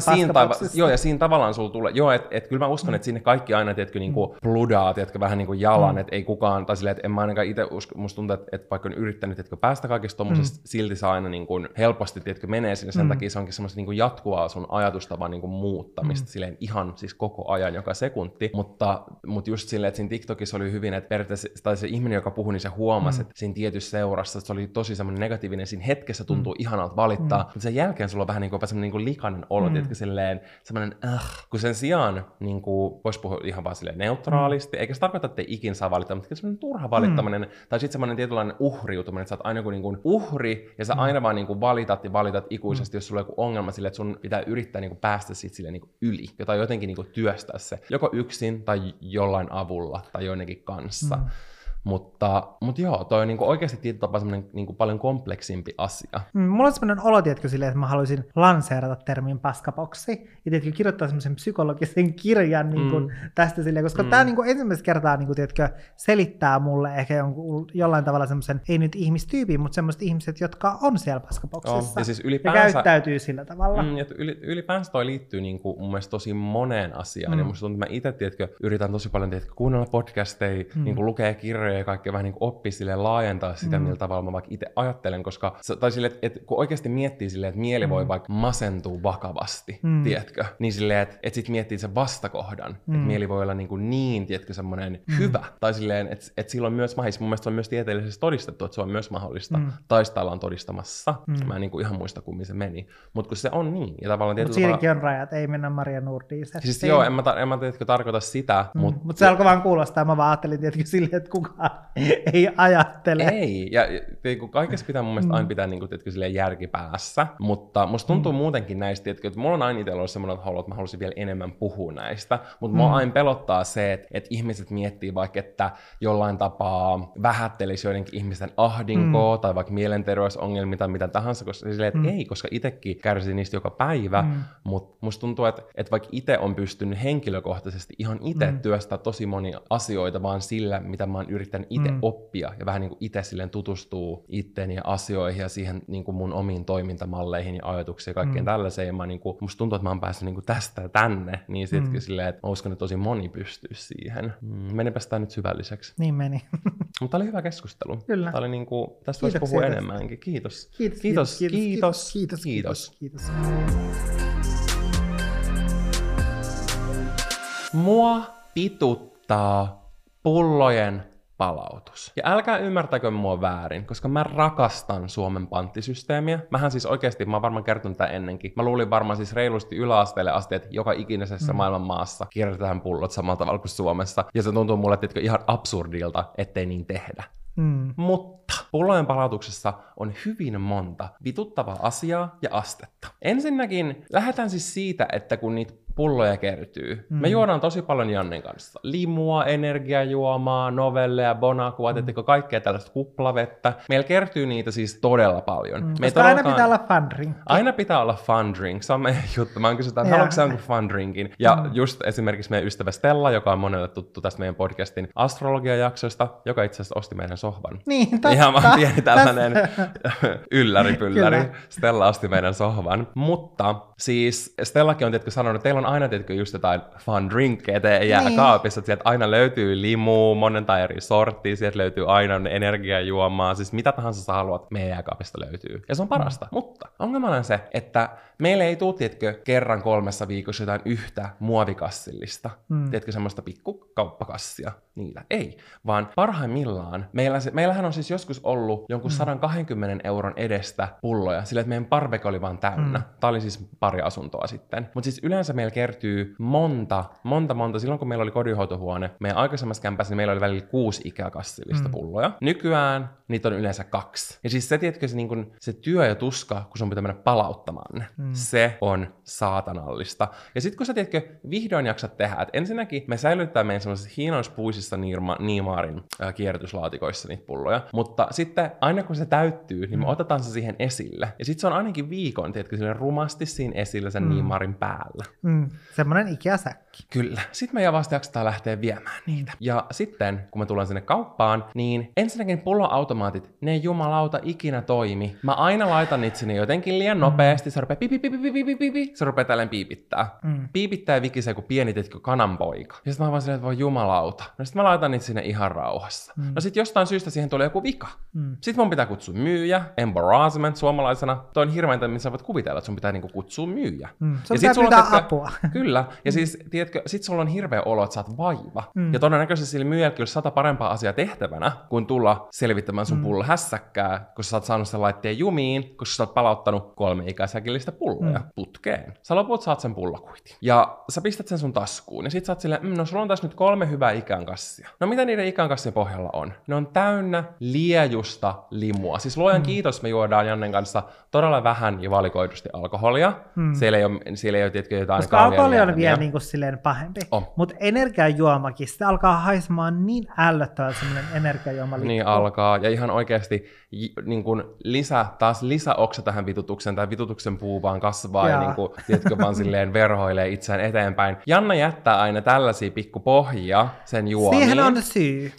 siinä joo, ja siinä tavallaan sulla tulee, joo, että et, kyllä mä uskon, että sinne kaikki aina, tiedätkö, niinku pludaa, tiedätkö, vähän niin kuin jalan, mm. että ei kukaan, tai silleen, että en mä ainakaan itse usko, musta tuntuu, että, että vaikka on yrittänyt, tiedätkö, päästä kaikesta tommosesta, mm. silti saa aina niin kuin helposti, tiedätkö, menee sinne, sen mm. takia se onkin semmoista niin kuin jatkuvaa sun ajatustavan niin kuin muuttamista, mm. silleen ihan siis koko ajan, joka sekunti, mutta, mutta just silleen, että siinä TikTokissa oli hyvin, että periaatteessa tai se ihminen, joka puhui, niin se huomasi, mm. että siinä tietyssä seurassa että se oli tosi semmoinen negatiivinen, siinä hetkessä tuntuu mm. ihanalta valittaa, mm. mutta sen jälkeen sulla on vähän niin kuin semmoinen niin kuin likainen olo, mm. tiedätkö, silleen semmoinen, äh, kun sen sijaan niin kuin, voisi puhua ihan vaan silleen neutraalisti, mm. eikä se tarkoita, että ikin saa valittaa, mutta semmoinen turha valittaminen, mm. tai sitten semmoinen tietynlainen uhriutuminen, että sä oot aina kuin, niin kuin uhri, ja sä mm. aina vaan niin kuin valitat ja valitat ikuisesti, mm. jos sulla on joku ongelma sille, että sun pitää yrittää niin kuin päästä siitä silleen niin kuin yli, jotain jotenkin niin kuin työstää se, joko yksin tai jollain avulla tai joidenkin kanssa. Mm. Mutta, mutta joo, toi on niinku oikeasti tietyllä tapaa semmoinen niinku paljon kompleksimpi asia. Mm, mulla on semmoinen olo, tiedätkö, silleen, että mä haluaisin lanseerata termin paskaboksi. Ja tiedätkö, kirjoittaa semmoisen psykologisen kirjan niin kuin, mm. tästä silleen, koska mm. tämä niin kuin, ensimmäistä kertaa niin kuin, tiedätkö, selittää mulle ehkä jonkun, jollain tavalla semmoisen, ei nyt ihmistyypin, mutta semmoiset ihmiset, jotka on siellä paskaboksissa. Ja siis ja ylipäänsä, käyttäytyy sillä tavalla. Mm, ja yli, ylipäänsä toi liittyy niinku, mun mielestä tosi moneen asiaan. Mm. Ja musta tuntuu, että mä itse tiedätkö, yritän tosi paljon tiedätkö, kuunnella podcasteja, mm. niinku, lukea kirjoja ja kaikkea vähän niinku, oppia silleen, laajentaa sitä, mm. millä tavalla mä vaikka itse ajattelen. Koska, tai silleen, että, että kun oikeasti miettii silleen, että mieli voi vaikka masentua vakavasti, Mm. tiedätkö? Niin silleen, että, että sit miettii sen vastakohdan. Mm. Että mieli voi olla niinku niin, tiedätkö, semmoinen hyvä. Tai silleen, että, että silloin myös mahdollista. Mun mielestä se on myös tieteellisesti todistettu, että se on myös mahdollista. Mm. Taistaillaan todistamassa. Mm. Mä en niinku ihan muista, kummin se meni. Mutta kun se on niin, ja tavallaan tietyllä tavalla... siinäkin on rajat, ei mennä Maria Nurdiin. Siis joo, en mä, tar- en mä tiedätkö, tarkoita sitä, Mm, mutta... Mutta se alkoi vaan kuulostaa, mä vaan ajattelin tietenkin silleen, että kukaan <laughs> ei ajattele. Ei, ja tiedätkö, kun kaikessa pitää mun mielestä aina pitää niin kuin, tiedätkö, silleen järki päässä, mutta musta tuntuu mm. muutenkin näistä, tiedätkö, että mulla on aina itsellä ollut semmoinen että haluan, että mä haluaisin vielä enemmän puhua näistä, mutta mm. mua aina pelottaa se, että, että ihmiset miettii vaikka, että jollain tapaa vähättelisi joidenkin ihmisten ahdinkoa mm. tai vaikka mielenterveysongelmia tai mitä tahansa, koska silleen, että mm. ei, koska itsekin kärsii niistä joka päivä, mm. mutta musta tuntuu, että, että vaikka itse on pystynyt henkilökohtaisesti ihan itse mm. työstää tosi monia asioita vaan sillä, mitä mä oon yrittänyt itse mm. oppia ja vähän niin kuin itse silleen tutustuu itteeni ja asioihin ja siihen niin kuin mun omiin toimintamalleihin ja ajatuksiin ja kaikkeen mm. tällaiseen. Ja mä niin kuin, musta tuntuu, että mä oon päässyt niin kuin tästä tänne, niin sittenkin mm. silleen, että mä uskon, että tosi moni pystyy siihen. Mm, menipä tää nyt syvälliseksi. Niin meni. <laughs> Mutta oli hyvä keskustelu. Kyllä. Tää oli niin kuin, tästä voisi puhua tästä. enemmänkin. Kiitos. Kiitos, Kiitos. kiitos, Kiitos. kiitos, kiitos, kiitos. Mua pituttaa pullojen palautus. Ja älkää ymmärtäkö mua väärin, koska mä rakastan Suomen panttisysteemiä. Mähän siis oikeasti, mä oon varmaan kertonut tätä ennenkin. Mä luulin varmaan siis reilusti yläasteelle asti, että joka ikisessä mm. maailman maassa kierretään pullot samalla tavalla kuin Suomessa. Ja se tuntuu mulle tiedätkö, ihan absurdilta, ettei niin tehdä. Mm. Mutta pullojen palautuksessa on hyvin monta vituttavaa asiaa ja astetta. Ensinnäkin lähdetään siis siitä, että kun niitä pulloja kertyy. Mm. Me juodaan tosi paljon Jannen kanssa. Limua, energiajuomaa, novelleja, bonakua, mm. kaikkea tällaista kuplavettä. Meillä kertyy niitä siis todella paljon. Mm. Me Koska aina todellakaan- pitää olla fun drink. Aina pitää olla fun drink. Se on meidän juttu. Mä Joo. haluatko sä fun drinkin? Ja mm. just esimerkiksi meidän ystävä Stella, joka on monelle tuttu tästä meidän podcastin astrologiajaksosta, joka itse asiassa osti meidän sohvan. Niin, totta. Ihan vaan pieni tällainen <laughs> ylläripylläri. Stella osti meidän sohvan. Mutta siis Stellakin on tietenkin sanonut, että teillä on aina tietenkin just jotain fun drinkkeja teidän jääkaapissa, että sieltä aina löytyy limu, monenta eri sorttia, sieltä löytyy aina energiajuomaa, siis mitä tahansa sä haluat, meidän jääkaapista löytyy. Ja se on parasta. Mm. Mutta ongelmana on se, että meille ei tule, tiedätkö, kerran kolmessa viikossa jotain yhtä muovikassillista, mm. tiedätkö, semmoista pikkukauppakassia, niitä. Ei, vaan parhaimmillaan, meillä se, meillähän on siis joskus ollut jonkun 120 euron edestä pulloja, sillä että meidän parveke oli vaan täynnä. Mm. Tämä oli siis pari asuntoa sitten. Mutta siis yleensä meillä kertyy monta, monta, monta. Silloin kun meillä oli kodinhoitohuone, meidän aikaisemmassa kämpässä, niin meillä oli välillä kuusi ikäkassillista mm. pulloja. Nykyään niitä on yleensä kaksi. Ja siis se, tiedätkö, se, niin kun, se työ ja tuska, kun sun pitää mennä palauttamaan ne, mm. Se on saatanallista. Ja sitten kun sä, tiedätkö, vihdoin jaksat tehdä, että ensinnäkin me säilyttää meidän semmoisissa hienoispuisissa niirma, Niimaarin äh, kierrätyslaatikoissa niitä pulloja, mutta sitten aina kun se täyttyy, niin me otetaan se siihen esille. Ja sitten se on ainakin viikon, tiedätkö, sille rumasti siinä esillä sen mm. Niimaarin päällä. Mm. Semmoinen Ikea-säkki. Kyllä. Sitten me ja vasta jaksetaan lähteä viemään niitä. Ja sitten, kun me tullaan sinne kauppaan, niin ensinnäkin pulloautomaatit, ne ei jumalauta ikinä toimi. Mä aina laitan niitä sinne jotenkin liian nopeasti, se rupeaa pipi, pipi, pipi, pipi, pipi, se rupeaa tälleen piipittää. Mm. Piipittää vikisee kuin pieni, tiedätkö, kananpoika. Ja sitten mä vaan silleen, että voi jumalauta. No sitten mä laitan niitä sinne ihan rauhassa. Mm. No sitten jostain syystä siihen tulee joku vika. Mm. Sitten mun pitää kutsua myyjä, embarrassment suomalaisena. Toi on hirveäntä, missä voit kuvitella, että sun pitää niinku kutsua myyjä. Mm. Sun Ja sit pitää sulla on, apua. Kyllä. Ja siis, tiedätkö, sit sulla on hirveä olo, että sä oot vaiva. Mm. Ja todennäköisesti sillä myyjälläkin olisi sata parempaa asiaa tehtävänä, kuin tulla selvittämään sun mm. pullo hässäkkää, koska sä oot saanut sen laitteen jumiin, koska sä oot palauttanut kolme ikäisäkillistä pulloja mm. putkeen. Sä loput saat sen pullokuitin. Ja sä pistät sen sun taskuun. Ja sit sä oot silleen, mm, no sulla on tässä nyt kolme hyvää ikään kassia. No mitä niiden ikään kassien pohjalla on? Ne on täynnä liejusta limua. Siis luojan mm. kiitos, me juodaan Jannen kanssa todella vähän ja valikoidusti alkoholia. Mm. Siellä ei ole, siellä ei ole tietenkin jotain Koska alkoholi on vielä niin kuin silleen silleen pahempi. Mutta energiajuomakin, se alkaa haisemaan niin ällöttävältä semmoinen energiajuoma Niin alkaa. Ja ihan oikeasti niin kuin lisä, taas lisäoksa tähän vitutukseen. Tämä vitutuksen puu vaan kasvaa ja, ja niin kuin, tiedätkö, vaan <laughs> silleen verhoilee itseään eteenpäin. Janna jättää aina tällaisia pikkupohjia sen juomiin. Siihen on syy.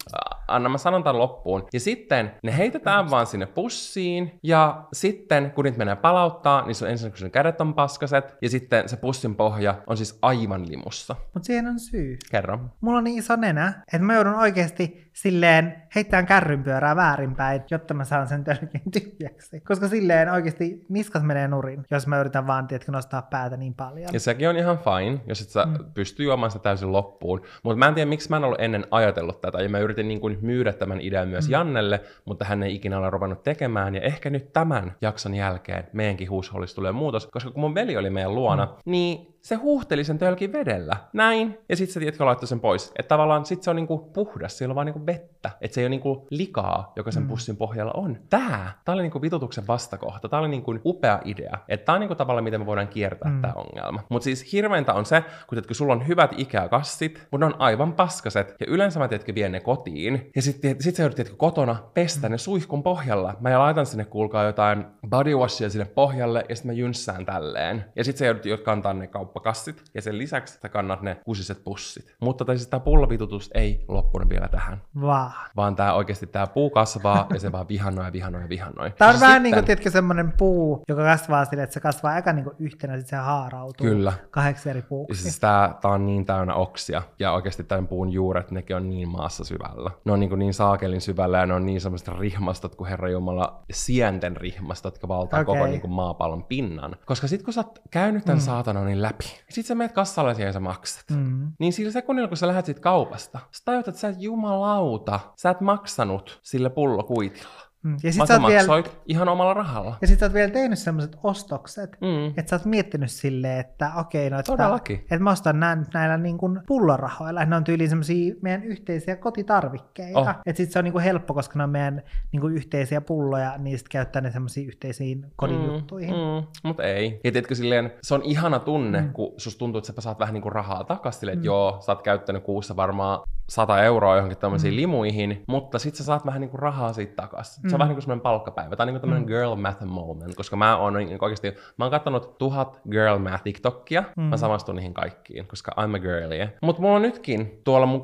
Anna mä sanon tämän loppuun. Ja sitten ne heitetään vaan sinne pussiin. Ja sitten kun niitä menee palauttaa, niin se on ensin kun sen kädet on paskaset. Ja sitten se pussin pohja on siis aivan limussa. Mutta siihen on syy. Kerro. Mulla on niin iso nenä, että mä joudun oikeasti silleen heittämään kärrynpyörää väärinpäin, jotta mä saan sen tölkin <laughs> tyhjäksi. Koska silleen oikeasti niskas menee nurin, jos mä yritän vaan, tiedätkö, nostaa päätä niin paljon. Ja sekin on ihan fine, jos et sä mm. pysty juomaan sitä täysin loppuun. Mutta mä en tiedä, miksi mä en ollut ennen ajatellut tätä. Ja mä yritin niin kuin myydä tämän idean myös mm. Jannelle, mutta hän ei ikinä ole ruvennut tekemään. Ja ehkä nyt tämän jakson jälkeen meidänkin huushollissa tulee muutos, koska kun mun veli oli meidän luona, mm. niin se huuhteli sen tölkin vedellä. Näin. Ja sitten se, tiedätkö, laittoi sen pois. Että tavallaan sit se on niinku puhdas, siellä on vaan niinku vettä. Että se ei ole niinku likaa, joka sen mm. pussin pohjalla on. Tää, tää oli niinku vitutuksen vastakohta. Tää oli niinku upea idea. Että tää on niinku tavallaan, miten me voidaan kiertää mm. tämä ongelma. Mutta siis hirveintä on se, kun tiedätkö, sulla on hyvät Ikea-kassit, mutta ne on aivan paskaset. Ja yleensä mä tiedätkö, vien ne kotiin. Ja sitten sit sä joudut, tiedätkö, kotona pestä mm. ne suihkun pohjalla. Mä laitan sinne, kuulkaa, jotain bodywashia sinne pohjalle, ja sitten mä jynssään tälleen. Ja sitten sä joudut kantaa ne kauppa kauppakassit ja sen lisäksi sä kannat ne kusiset pussit. Mutta tai siis tämä pullovitutus ei loppunut vielä tähän. Vaan. Vaan tämä oikeasti tämä puu kasvaa ja se vaan vihannoi ja vihannoi ja vihannoi. Tämä on ja vähän sitten... niin kuin, tiedätkö, semmoinen puu, joka kasvaa sille, että se kasvaa eka niin kuin yhtenä, sitten se haarautuu Kyllä. kahdeksi eri puuksi. siis tämä, tämä on niin täynnä oksia ja oikeasti tämän puun juuret, nekin on niin maassa syvällä. Ne on niin, kuin niin saakelin syvällä ja ne on niin semmoista rihmastot kuin Herra Jumala sienten rihmastot, jotka valtaa okay. koko niin kuin maapallon pinnan. Koska sitten kun sä oot käynyt tämän mm. saatanonin läpi, sitten sä menet kassalle ja sä maksat. Mm. Niin sillä sekunnilla, kun sä lähdet siitä kaupasta, sä tajut, että sä et jumalauta, sä et maksanut sille pullokuitilla. Mm. Ja sit sä maksoit vielä... ihan omalla rahalla. Ja sit sä oot vielä tehnyt sellaiset ostokset, mm. että sä oot miettinyt silleen, että okei, no että, että mä ostan nää, näillä niin kuin pullorahoilla. Ne on tyyliin semmosia meidän yhteisiä kotitarvikkeita. Oh. Että sit se on niin kuin helppo, koska ne on meidän niin kuin yhteisiä pulloja, niin sit käyttää ne semmoisiin yhteisiin kodin mm, juttuihin. Mm, mutta ei. Ja tiedätkö silleen, se on ihana tunne, mm. kun sus tuntuu, että sä saat vähän niin kuin rahaa takaisin, silleen, että mm. joo, sä oot käyttänyt kuussa varmaan 100 euroa johonkin tämmöisiin mm. limuihin, mutta sit sä saat vähän niin kuin rahaa siitä takaisin. Mm. Se on vähän niin kuin semmoinen palkkapäivä. Tai niin kuin tämmöinen mm. girl math moment, koska mä oon niin oikeasti, mä oon katsonut tuhat girl math TikTokia, mm. mä samastun niihin kaikkiin, koska I'm a girlie. Mutta mulla on nytkin tuolla, mun,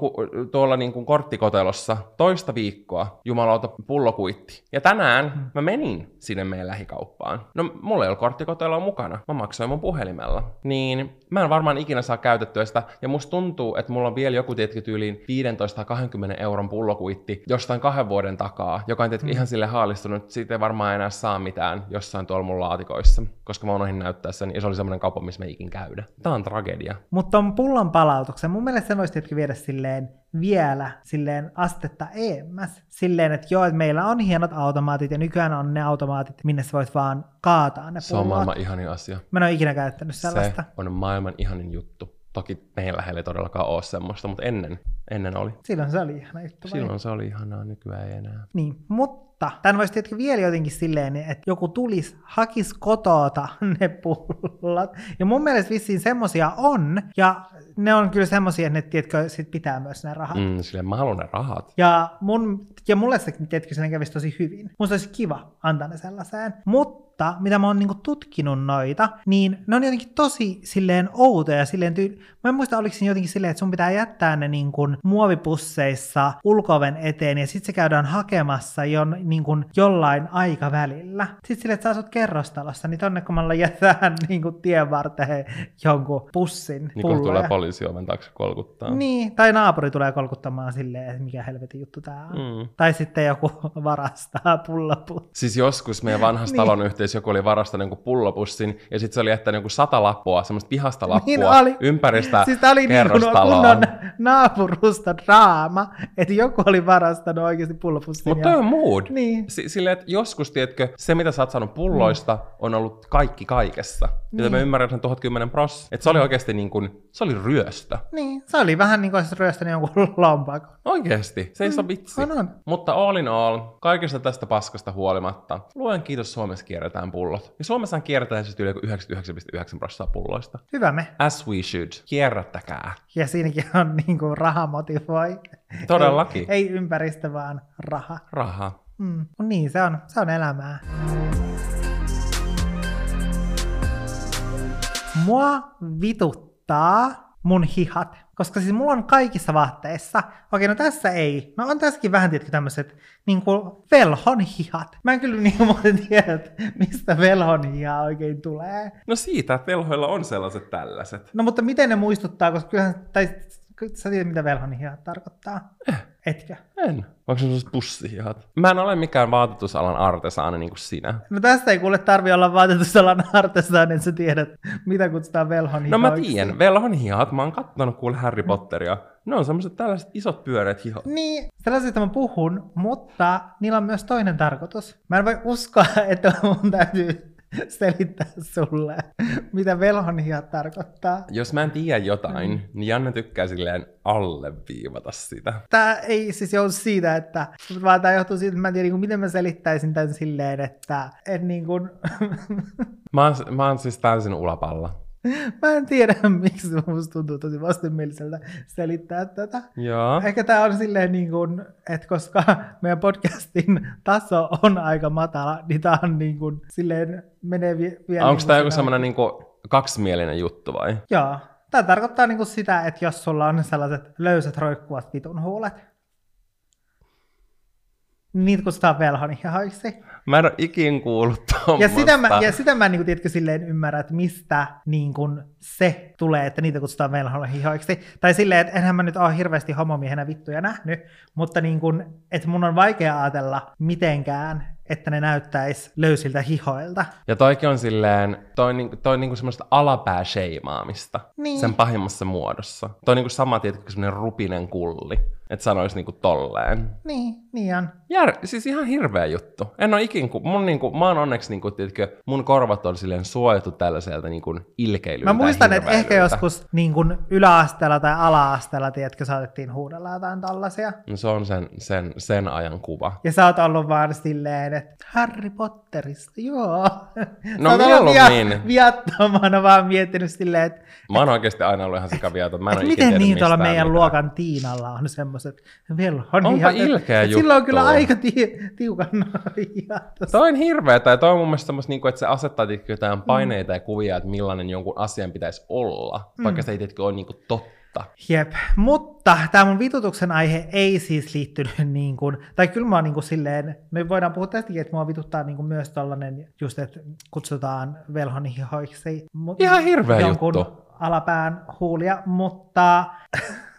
tuolla niin kuin korttikotelossa toista viikkoa jumalauta pullokuitti. Ja tänään mm. mä menin sinne meidän lähikauppaan. No mulla ei ole korttikoteloa mukana, mä maksoin mun puhelimella. Niin mä en varmaan ikinä saa käytettyä sitä, ja musta tuntuu, että mulla on vielä joku tietty tyyliin 15-20 euron pullokuitti jostain kahden vuoden takaa, joka on tietenkin mm. ihan sille haalistunut, siitä ei varmaan enää saa mitään jossain tuolla mun laatikoissa, koska mä unohdin näyttää sen, ja se oli semmoinen kauppa, missä me ikin käydä. Tää on tragedia. Mutta on pullon palautuksen, mun mielestä sen olisi tietenkin viedä silleen vielä silleen astetta eemmäs. Silleen, että joo, että meillä on hienot automaatit ja nykyään on ne automaatit, minne sä voit vaan kaataa ne pullot. Se on maailman ihanin asia. Mä en ole ikinä käyttänyt sellaista. Se on maailman ihanin juttu. Toki meidän lähellä ei todellakaan ole semmoista, mutta ennen, ennen oli. Silloin se oli ihana juttu. Silloin vai? se oli ihanaa, nykyään ei enää. Niin, mutta tämän voisi tietenkin vielä jotenkin silleen, että joku tulisi, hakis kotoota <laughs> ne pullot. Ja mun mielestä vissiin semmosia on, ja ne on kyllä semmosia, että ne, tiedätkö, sit pitää myös ne rahat. Mm, silleen mä haluan ne rahat. Ja, mun, ja mulle se, tiedätkö, se kävisi tosi hyvin. Musta olisi kiva antaa ne sellaiseen. Mutta mutta mitä mä oon niinku tutkinut noita, niin ne on jotenkin tosi silleen outoja. Silleen tyy- mä en muista, oliko siinä jotenkin silleen, että sun pitää jättää ne niinku muovipusseissa ulkoven eteen ja sitten se käydään hakemassa jo niinku jollain aikavälillä. Sitten silleen, että sä asut kerrostalossa, niin tonne kun mä jätään <laughs> niinku tien varteen jonkun pussin Niin kun tulee poliisi oven taakse kolkuttaa. Niin, tai naapuri tulee kolkuttamaan silleen, että mikä helvetin juttu tää on. Mm. Tai sitten joku <laughs> varastaa pullopussin. Siis joskus meidän vanhassa <laughs> niin. talon joku oli varastanut jonkun pullopussin, ja sitten se oli jättänyt joku sata lappua, semmoista vihasta lappua niin oli. ympäristä Siis oli niin kuin kunnon naapuruus musta draama, että joku oli varastanut oikeasti pullopussin. Mutta toi on mood. Niin. S- silleen, että joskus, tiedätkö, se mitä sä oot saanut pulloista, on ollut kaikki kaikessa. Niin. Ja mä ymmärrän sen 1010 pros. Että se oli oikeasti niin kuin, se oli ryöstö. Niin, se oli vähän niin kuin olisi ryöstänyt jonkun <laughs> lompakon. Oikeesti, se ei saa vitsi. On, on. Mutta all in all, kaikesta tästä paskasta huolimatta, luen kiitos Suomessa kierretään pullot. Ja Suomessa kierretään siis yli 99,9 prosenttia pulloista. Hyvä me. As we should. Kierrättäkää. Ja siinäkin on niin kuin raha motivoi. Todellakin. Ei, ei ympäristö, vaan raha. Raha. Mm. No niin, se on, se on elämää. Mua vituttaa mun hihat, koska siis mulla on kaikissa vaatteissa, okei no tässä ei, no on tässäkin vähän tietysti tämmöiset niin kuin velhon hihat. Mä en kyllä niin muuten tiedä, että mistä velhon hiha oikein tulee. No siitä, että velhoilla on sellaiset tällaiset. No mutta miten ne muistuttaa, koska kyllähän, tai sä tiedät mitä velhon hihat tarkoittaa. Etkö? En. Onko se sellaiset pussihihat? Mä en ole mikään vaatetusalan artesaani niin kuin sinä. No tästä ei kuule tarvi olla vaatetusalan artesaan, että sä tiedät, mitä kutsutaan velhon No mä tiedän, velhon hihat, mä oon kattonut kuule Harry Potteria. Ne on semmoiset tällaiset isot pyöreät hihot. Niin, sellaisista mä puhun, mutta niillä on myös toinen tarkoitus. Mä en voi uskoa, että mun täytyy <laughs> selittää sulle, mitä velhonhihat tarkoittaa. Jos mä en tiedä jotain, mm. niin Janne tykkää silleen alleviivata sitä. Tää ei siis johdu siitä, että, vaan tää johtuu siitä, että mä en tiedä, niin kuin, miten mä selittäisin tämän silleen, että, että niin kuin, Mä oon, mä oon siis täysin ulapalla. <laughs> mä en tiedä, <laughs> miksi se musta tuntuu tosi vastenmieliseltä selittää tätä. Joo. Ehkä tämä on silleen niin kuin, että koska <laughs> meidän podcastin taso on aika matala, niin tämä on niin kuin silleen menee vi- vielä... Onko niin kuin joku sitä- semmonen niinku kaksimielinen juttu vai? Joo. Tämä tarkoittaa niin kuin sitä, että jos sulla on sellaiset löysät roikkuvat vitun huulet, niin kutsutaan velhonihaiksi. Mä en oo ikin kuullut tommosta. Ja sitä mä, ja sitä mä niin kuin, tiedätkö, silleen ymmärrä, että mistä niin kuin, se tulee, että niitä kutsutaan velhonihoiksi. Tai silleen, että enhän mä nyt ole hirveästi homomiehenä vittuja nähnyt, mutta niin kuin, että mun on vaikea ajatella mitenkään, että ne näyttäisi löysiltä hihoilta. Ja toikin on silleen, toi, niinku, toi niinku semmoista alapääsheimaamista Niin. sen pahimmassa muodossa. Toi niinku sama, tietenkin semmoinen rupinen kulli, että sanois niinku tolleen. Niin, niin on. Jär, siis ihan hirveä juttu. En oo ikin, ku, mun niinku, mä oon onneksi niinku, tiedätkö, mun korvat on silleen suojattu tällaiselta niinku ilkeilyltä Mä muistan, että ehkä joskus niin kuin yläasteella tai ala-asteella, tiedätkö, saatettiin huudella jotain tällaisia. No se on sen, sen, sen ajan kuva. Ja sä oot ollut vaan silleen, että Harry Potterista, joo. No Sä oot ollut mieluummin. viattomana vaan miettinyt silleen, että Mä oon oikeasti aina ollut ihan sikaviaton. Mä en et miten niin tuolla meidän mitään. luokan Tiinalla on semmoiset velhon Onpa hihat, ilkeä et Sillä on juttu. kyllä aika ti- tiukan. Toi on hirveä, tai toi on mun mielestä semmoista, niinku, että se asettaa jotain paineita ja kuvia, että millainen jonkun asian pitäisi olla, vaikka se ei tietysti ole niinku totta. Jep, mutta tämä mun vitutuksen aihe ei siis liittynyt niin kuin, tai kyllä mä oon niin kuin silleen, me voidaan puhua tästäkin, että mua vituttaa niin kuin myös tollanen, just että kutsutaan velhonihoiksi. mu- Ihan hirveä jonkun juttu. alapään huulia, mutta, <laughs>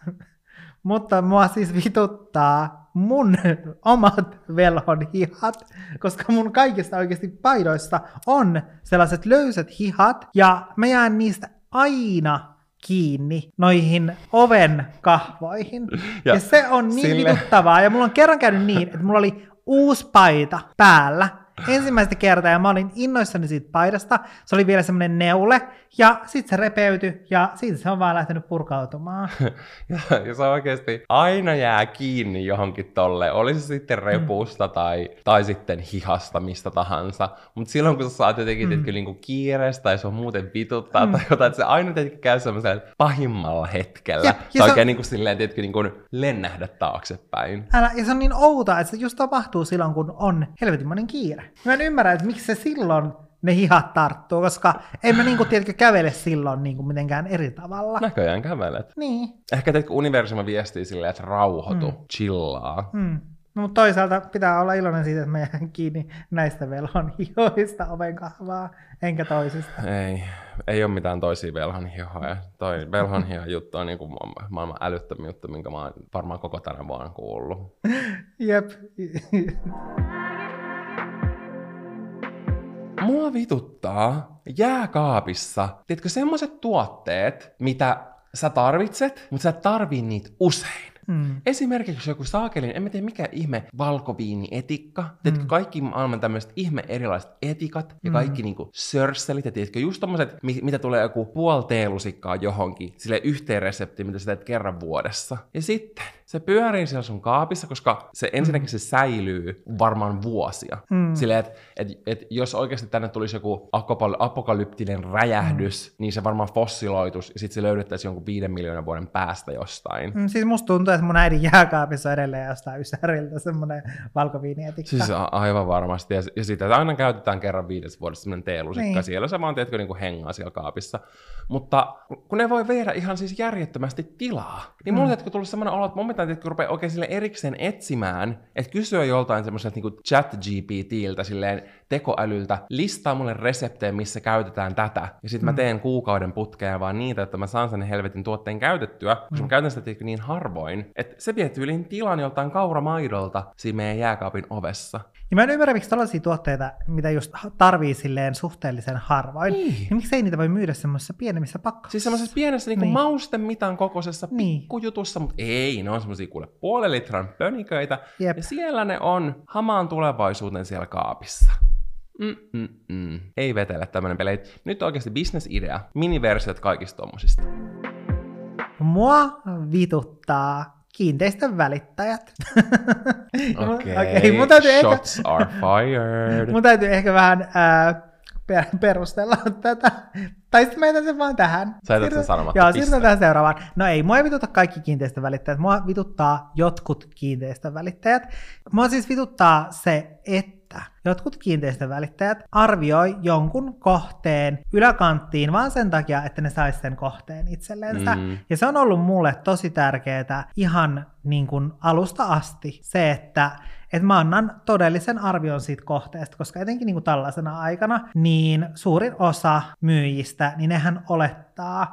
mutta mua siis vituttaa mun <laughs> omat velhonhihat, koska mun kaikista oikeasti paidoissa on sellaiset löysät hihat, ja mä jään niistä aina kiinni noihin oven kahvoihin. Ja, Ja ja se on niin sille- vituttavaa. Ja mulla on kerran käynyt niin, että mulla oli uusi paita päällä ensimmäistä kertaa ja mä olin innoissani siitä paidasta. Se oli vielä semmoinen neule ja sitten se repeytyi ja siitä se on vaan lähtenyt purkautumaan. <laughs> Ja, ja se oikeasti aina jää kiinni johonkin tolle, oli se sitten repusta tai, tai sitten hihasta, mistä tahansa. Mutta silloin kun sä saat jotenkin mm. niinku kiireestä tai se on muuten vituttaa mm. tai jotain, että se aina tietenkin käy semmoisella pahimmalla hetkellä. Jep, ja se oikein niinku silleen, tietenkin niinku lennähdä taaksepäin. Älä, ja se on niin outoa, että se just tapahtuu silloin, kun on helvetinmoinen kiire. Mä en ymmärrä, että miksi se silloin ne hihat tarttuu, koska en mä niinku, tiedätkö, kävele silloin niinku mitenkään eri tavalla. Näköjään kävelet. Niin. Ehkä teetkö universuma viestii silleen, että rauhoitu, mm. chillaa. Hmm. No, mutta toisaalta pitää olla iloinen siitä, että mä jään kiinni näistä velhon hihoista oven kahvaa, enkä toisista. Ei, ei ole mitään toisia velhonhihoja. Toi velhonhiho <laughs> juttu on niinku ma- maailman älyttömin juttu, minkä mä oon varmaan koko tänä vuonna kuullut. Jep. <laughs> Mua vituttaa jääkaapissa, tiedätkö, semmoiset tuotteet, mitä sä tarvitset, mutta sä et tarvii niitä usein. Mm. Esimerkiksi joku saakelin, en mä tiedä mikä ihme valkoviinietikka, Mm. kaikki maailman tämmöiset ihme erilaiset etikat ja Mm. kaikki niinku sörsselit ja tiedätkö, just tommoset, mi- mitä tulee joku puoli teelusikkaa johonkin, sille yhteen reseptiin, mitä sä teet kerran vuodessa. Ja sitten se pyörii siellä sun kaapissa, koska se ensinnäkin se säilyy varmaan vuosia. Mm. Silleen, että et, et jos oikeasti tänne tulisi joku apokalyptinen räjähdys, mm. niin se varmaan fossiloitus ja sitten se löydettäisiin jonkun viiden miljoonan vuoden päästä jostain. Mm, Siis musta tuntuu, että mun äidin jääkaapissa edelleen jostain ysäriltä semmoinen valkoviinietikka. Siis a- aivan varmasti. Ja, ja sitä aina käytetään kerran viides vuodessa semmoinen teelusikka. Niin. Siellä se vaan, tiedätkö, niin kuin hengaa siellä kaapissa. Mutta kun ne voi viedä ihan siis järjettömästi tilaa, niin mulla Mm. mm. on tullut semmoinen olo, että mun pitää tiedätkö, rupea oikein sille erikseen etsimään, että kysyä joltain semmoiselta niin chat GPTiltä, silleen tekoälyltä, listaa mulle reseptejä, missä käytetään tätä. Ja sitten Mm. mä teen kuukauden putkeen vaan niitä, että mä saan sen helvetin tuotteen käytettyä, koska Mm. mä käytän sitä niin harvoin, että se vie tyyliin tilan joltain kauramaidolta siinä meidän jääkaapin ovessa. Ja mä en ymmärrä, miksi tällaisia tuotteita, mitä just tarvii silleen suhteellisen harvoin, Niin. niin miksei niitä voi myydä semmoisissa pienemmissä pakkauksissa? Siis semmoisessa pienessä niinku Niin. niin. mausten mitan kokoisessa Niin. pikkujutussa, mutta ei, ne on semmoisia kuule puolen litran pöniköitä. Jep. Ja siellä ne on hamaan tulevaisuuden siellä kaapissa. Mm-mm-mm. Ei vetele tämmönen peli. Nyt on oikeasti business-idea. Miniversiot kaikista tommosista. Mua vituttaa kiinteistön välittäjät. <laughs> Okei, Okei, mun täytyy ehkä- shots are fired. <laughs> Mun täytyy ehkä vähän ää, per- perustella tätä. Tai sitten mä jätän sen vaan tähän. Sä jätät sen sanomatta, Joo, siirrytään tähän seuraavaan. No ei, mua ei vituta kaikki kiinteistön välittäjät. Mua vituttaa jotkut kiinteistön välittäjät. Mua siis vituttaa se, että jotkut kiinteistön välittäjät arvioi jonkun kohteen yläkanttiin vaan sen takia, että ne sais sen kohteen itsellensä. Mm. Ja se on ollut mulle tosi tärkeää ihan niin kuin alusta asti se, että että mä annan todellisen arvion siitä kohteesta, koska etenkin niin kuin tällaisena aikana, niin suurin osa myyjistä, niin nehän olettaa,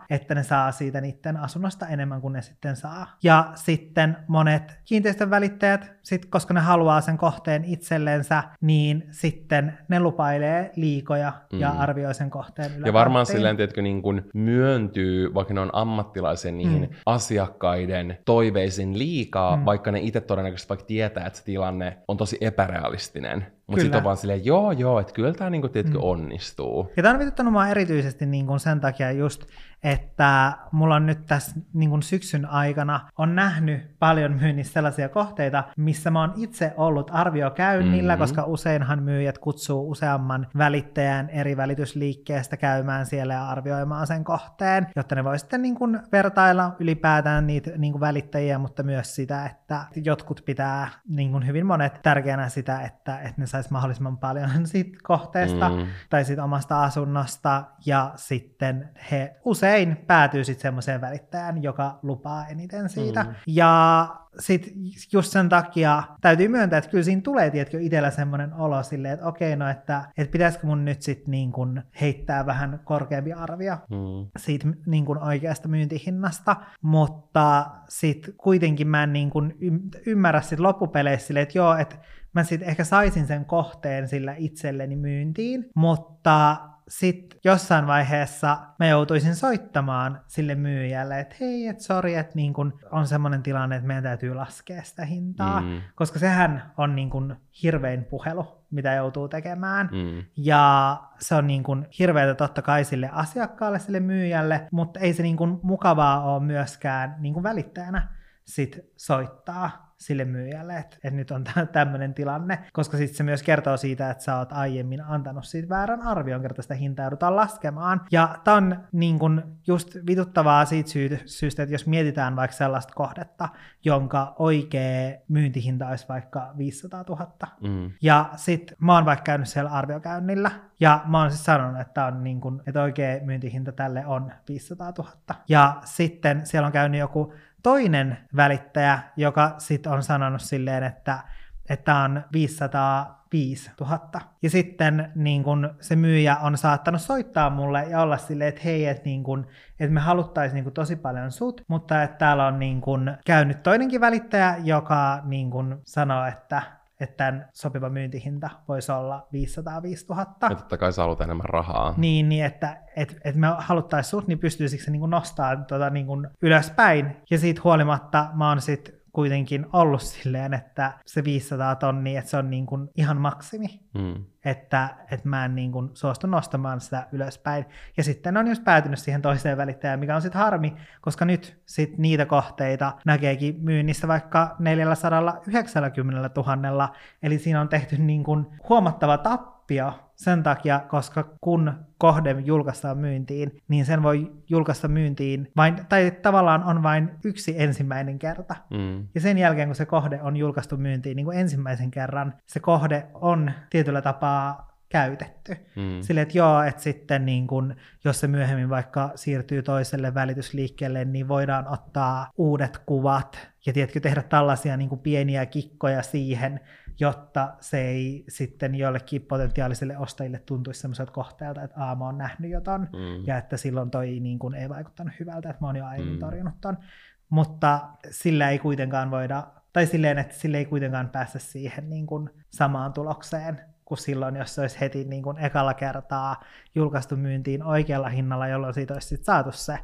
että ne saa siitä niiden asunnosta enemmän kuin ne sitten saa. Ja sitten monet kiinteistön välittäjät, sit, koska ne haluaa sen kohteen itsellensä, niin sitten ne lupailee liikoja ja Mm. arvioi sen kohteen Ja varmaan silleen, tiedätkö, niin kuin myöntyy, vaikka ne on ammattilaisia niihin Mm. asiakkaiden toiveisiin liikaa, mm. vaikka ne itse todennäköisesti vaikka tietää, että se tilanne on tosi epärealistinen. Mutta sitten on vaan silleen, joo, joo, että kyllä tämä niin tiedätkö, Mm. onnistuu. Ja tämä on vituttanut mua erityisesti niin kuin sen takia just, että mulla on nyt tässä niin kuin syksyn aikana on nähnyt paljon myynnissä sellaisia kohteita, missä mä oon itse ollut arviokäynnillä, Mhm. koska useinhan myyjät kutsuu useamman välittäjän eri välitysliikkeestä käymään siellä ja arvioimaan sen kohteen, jotta ne voi sitten niin kuin vertailla ylipäätään niitä niin kuin välittäjiä, mutta myös sitä, että jotkut pitää niin kuin hyvin monet tärkeänä sitä, että, että ne sais mahdollisimman paljon siitä kohteesta Mm. tai siitä omasta asunnosta, ja sitten he usein päätyy sitten semmoiseen välittäjään, joka lupaa eniten siitä. Mm. Ja sitten just sen takia täytyy myöntää, että kyllä siinä tulee, tiedätkö, itsellä semmoinen olo silleen, että okei, no että, että pitäisikö mun nyt sitten niin kuin heittää vähän korkeampi arvio Mm. siitä niin kuin oikeasta myyntihinnasta, mutta sitten kuitenkin mä en niin kuin ym- ymmärrä sit loppupeleissä silleen, että joo, että mä sitten ehkä saisin sen kohteen sillä itselleni myyntiin, mutta sitten jossain vaiheessa mä joutuisin soittamaan sille myyjälle, että hei, että sori, että niin kun on semmoinen tilanne, että meidän täytyy laskea sitä hintaa, Mm. koska sehän on niin kun hirvein puhelu, mitä joutuu tekemään. Mm. Ja se on niin hirveätä totta kai sille asiakkaalle, sille myyjälle, mutta ei se niin mukavaa ole myöskään niin välittäjänä sit soittaa sille myyjälle, että, että nyt on tämmöinen tilanne, koska sitten se myös kertoo siitä, että sä oot aiemmin antanut siitä väärän arvion, kerta sitä hintaa joudutaan laskemaan. Ja tämä on niin kun just vituttavaa siitä syy- syystä, että jos mietitään vaikka sellaista kohdetta, jonka oikea myyntihinta olisi vaikka 500 000, Mm. ja sit mä oon vaikka käynyt siellä arviokäynnillä, ja mä oon siis sanonut, että, on niin kun, että oikea myyntihinta tälle on 500 000. Ja sitten siellä on käynyt joku toinen välittäjä, joka sit on sanonut silleen, että että on 505 000. Ja sitten niin kun se myyjä on saattanut soittaa mulle ja olla silleen, että hei, että, niin kun, että me haluttaisiin niin kun tosi paljon sut, mutta että täällä on niin kun käynyt toinenkin välittäjä, joka niin kun sanoo, että että tämän sopiva myyntihinta voisi olla 505 000. Ja totta kai sä haluat enemmän rahaa. Niin, niin että et, et me haluttaisiin sut, niin pystyisikö se niin nostaa tota, niin ylöspäin. Ja siitä huolimatta mä oon sit kuitenkin ollut silleen, että se 500 tonnia, että se on niin kuin ihan maksimi. Mm. Että, että mä en niin kuin suostu nostamaan sitä ylöspäin. Ja sitten on just päätynyt siihen toiseen välittäjään, mikä on sitten harmi, koska nyt sit niitä kohteita näkeekin myynnissä vaikka 490 000, eli siinä on tehty niin kuin huomattava tappio sen takia, koska kun kohde julkaistaan myyntiin, niin sen voi julkaista myyntiin vain, tai tavallaan on vain yksi ensimmäinen kerta. Mm. Ja sen jälkeen, kun se kohde on julkaistu myyntiin niin kuin ensimmäisen kerran, se kohde on tietyllä tapaa käytetty. Mm. Sille, että joo, että sitten niin kun, jos se myöhemmin vaikka siirtyy toiselle välitysliikkeelle, niin voidaan ottaa uudet kuvat ja tiedätkö, tehdä tällaisia niin kuin pieniä kikkoja siihen, jotta se ei sitten jollekin potentiaalisille ostajille tuntuisi semmoiselta kohteelta, että Aa, mä oon nähnyt jotain, Mm. ja että silloin toi niin kuin ei vaikuttanut hyvältä, että mä oon jo aiemmin Mm. torjunut ton. Mutta sillä ei kuitenkaan voida, tai silleen, että sillä ei kuitenkaan päästä siihen niin kuin samaan tulokseen, kuin silloin, jos se olisi heti niin kuin ekalla kertaa julkaistu myyntiin oikealla hinnalla, jolloin siitä olisi sit saatu se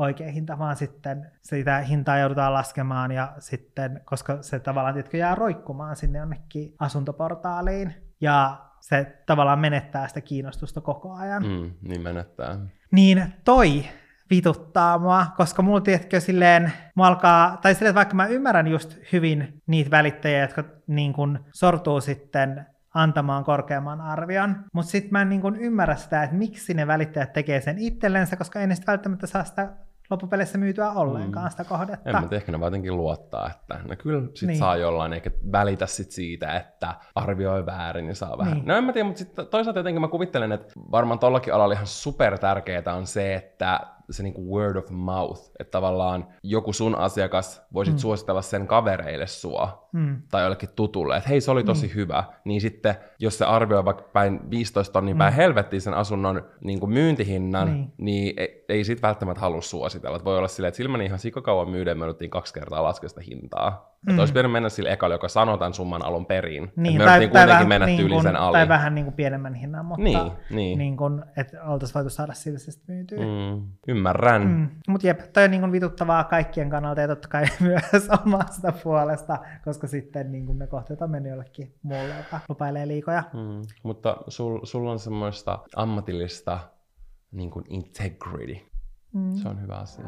oikea hinta, vaan sitten sitä hintaa joudutaan laskemaan ja sitten, koska se tavallaan tiedätkö, jää roikkumaan sinne jonnekin asuntoportaaliin ja se tavallaan menettää sitä kiinnostusta koko ajan. Mm. Niin menettää. Niin toi vituttaa mua, koska mulla tiedätkö silleen, mua alkaa, tai silleen, vaikka mä ymmärrän just hyvin niitä välittäjiä, jotka niin kun sortuu sitten antamaan korkeamman arvion, mutta sitten mä en niin kun ymmärrä sitä, että miksi ne välittäjät tekee sen itsellensä, koska ei ne välttämättä saa sitä loppupeleissä myytyä ollenkaan Mm. sitä kohdetta. En mä tiedä, ehkä ne jotenkin luottaa, että no kyllä sit Niin. saa jollain, eikä välitä sit siitä, että arvioi väärin, niin saa vähän. Niin. No en mä tiedä, mutta sitten toisaalta jotenkin mä kuvittelen, että varmaan tollakin alalla ihan super tärkeää on se, että se niinku word of mouth, että tavallaan joku sun asiakas voisit Mm. mm. suositella sen kavereille sua, Mm. tai jollekin tutulle, että hei se oli tosi Niin. hyvä, niin sitten jos se arvioi vaikka päin 15 tonnia päin Mm. helvettiin sen asunnon niin kuin myyntihinnan, Niin. niin, niin ei, ei sit välttämättä halua suositella. Et voi olla silleen, että sillä meni ihan sikakauan myydä, me kaksi kertaa laskea sitä hintaa. Mm. Mm. Että olisi pitänyt mennä sille ekalle, joka sanoi tämän summan alun perin. Niin, me tai, kuitenkin vähän, mennä niin kuin, sen ali. tai vähän niin kuin pienemmän hinnan, mutta Niin, niin. niin kuin, että oltaisiin voitu saada sillä myytyä. Mm, ymmärrän. Mm. Mutta jep, toi on niin kuin vituttavaa kaikkien kannalta ja totta kai <laughs> myös omasta puolesta, koska sitten niin kuin ne kohteet on mennyt jollekin muulle, joka lupailee liikoja. Mm. Mutta sul, sulla on semmoista ammatillista niin kuin integrity. Mm. Se on hyvä asia.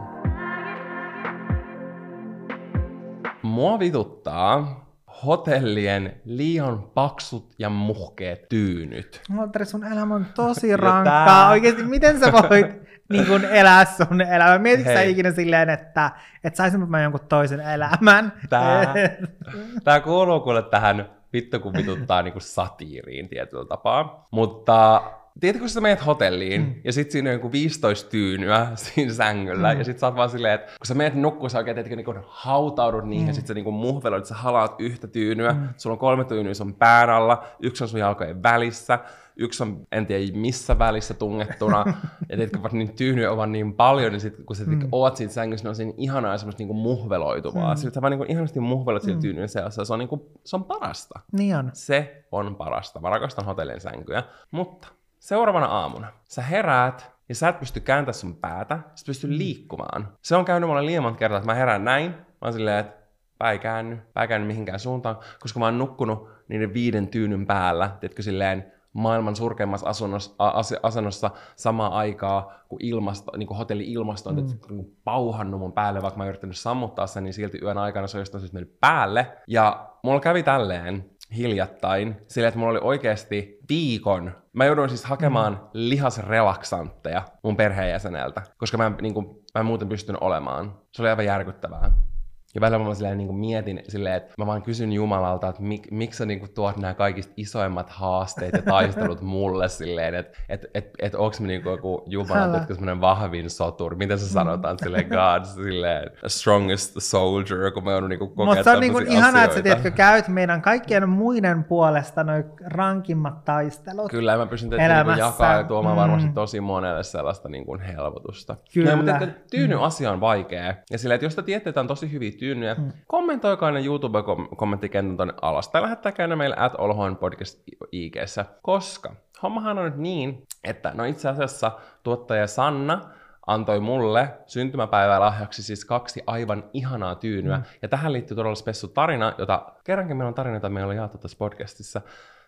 Mua vituttaa hotellien liian paksut ja muhkeet tyynyt. Valtteri, sun elämä on tosi rankkaa. tää- Oikeasti, miten sä voit <laughs> niin kuin elää sun elämää? Mietitkö sä ikinä silleen, että, että saisinpä mä jonkun toisen elämän? Tää- <laughs> Tää kuuluu kuule tähän vittu kun vituttaa niinku satiiriin tietyllä tapaa. Mutta tiedätkö, kun sä menet hotelliin mm. ja sit siinä on joku 15 tyynyä <laughs> siinä sängyllä Mm. ja sit sä oot vaan silleen, että kun sä menet nukkuun, sä oikein tiedätkö, niinku hautaudut niihin Mm. ja sit sä niinku muhveloit, sä halaat yhtä tyynyä, Mm. sulla on kolme tyynyä sun pään alla, yksi on sun jalkojen välissä, yksi on en tiedä missä välissä tungettuna, <laughs> ja tiedätkö, vaikka niin tyynyjä on vaan niin paljon, niin sit, kun sä Mm. oot siitä sängyssä, ne on siinä ihanaa semmoista niinku muhveloituvaa. Mm. Sitten sä vaan niinku ihanasti muhveloit siellä Mm. tyynyjen seassa, se on, niinku, se on parasta. niin on. Se on parasta. Mä rakastan hotellin sänkyjä. Mutta seuraavana aamuna sä heräät ja sä et pysty kääntämään sun päätä, sä pysty Mm. liikkumaan. Se on käynyt mulle liian monta kertaa, että mä herään näin. Mä oon silleen, että pää ei käänny, pää ei käänny mihinkään suuntaan, koska mä oon nukkunut niiden viiden tyynyn päällä, tiedätkö silleen, maailman surkeimmassa asunnossa, as- asennossa samaan aikaa, kun ilmasto, niin kuin hotelli-ilmasto on Mm. mm. niin pauhannut mun päälle, vaikka mä oon yrittänyt sammuttaa sen, niin silti yön aikana se on jostain syystä mennyt päälle. Ja mulla kävi tälleen hiljattain, sillä että mulla oli oikeasti viikon, mä jouduin siis hakemaan mm. lihasrelaksantteja mun perheenjäseneltä, koska mä en, niin kuin, mä en muuten pystynyt olemaan. Se oli aivan järkyttävää. Ja välillä mä silleen, niin kuin mietin silleen, että mä vaan kysyn Jumalalta, että mik, miksi sä niin kuin tuot nämä kaikista isoimmat haasteet ja taistelut mulle silleen, että et, et, et onko mä niin kuin joku Jumala, että semmoinen vahvin soturi, miten se sanotaan silleen, God, silleen, strongest soldier, kun mä joudun niin kokea Mutta se on niin kuin ihanaa, että sä tiedätkö, käyt meidän kaikkien muiden puolesta noin rankimmat taistelut. Kyllä, mä pystyn teitä niin jakaa ja tuomaan Mm. varmasti tosi monelle sellaista niin kuin helpotusta. Kyllä. No, mutta tyyny asia on vaikea. Ja sillä, että jos te tiedätte, että on tosi hyviä tyynyjä, Mm. kommentoikaa ne YouTube-kommenttikentän tonne alas. Tai lähettäkää ne meille at Olohoin podcast IGssä. Koska hommahan on nyt niin, että no itse asiassa tuottaja Sanna antoi mulle syntymäpäivää lahjaksi siis kaksi aivan ihanaa tyynyä. Mm. Ja tähän liittyy todella spessu tarina, jota kerrankin meillä on tarina, jota meillä on jaettu tässä podcastissa.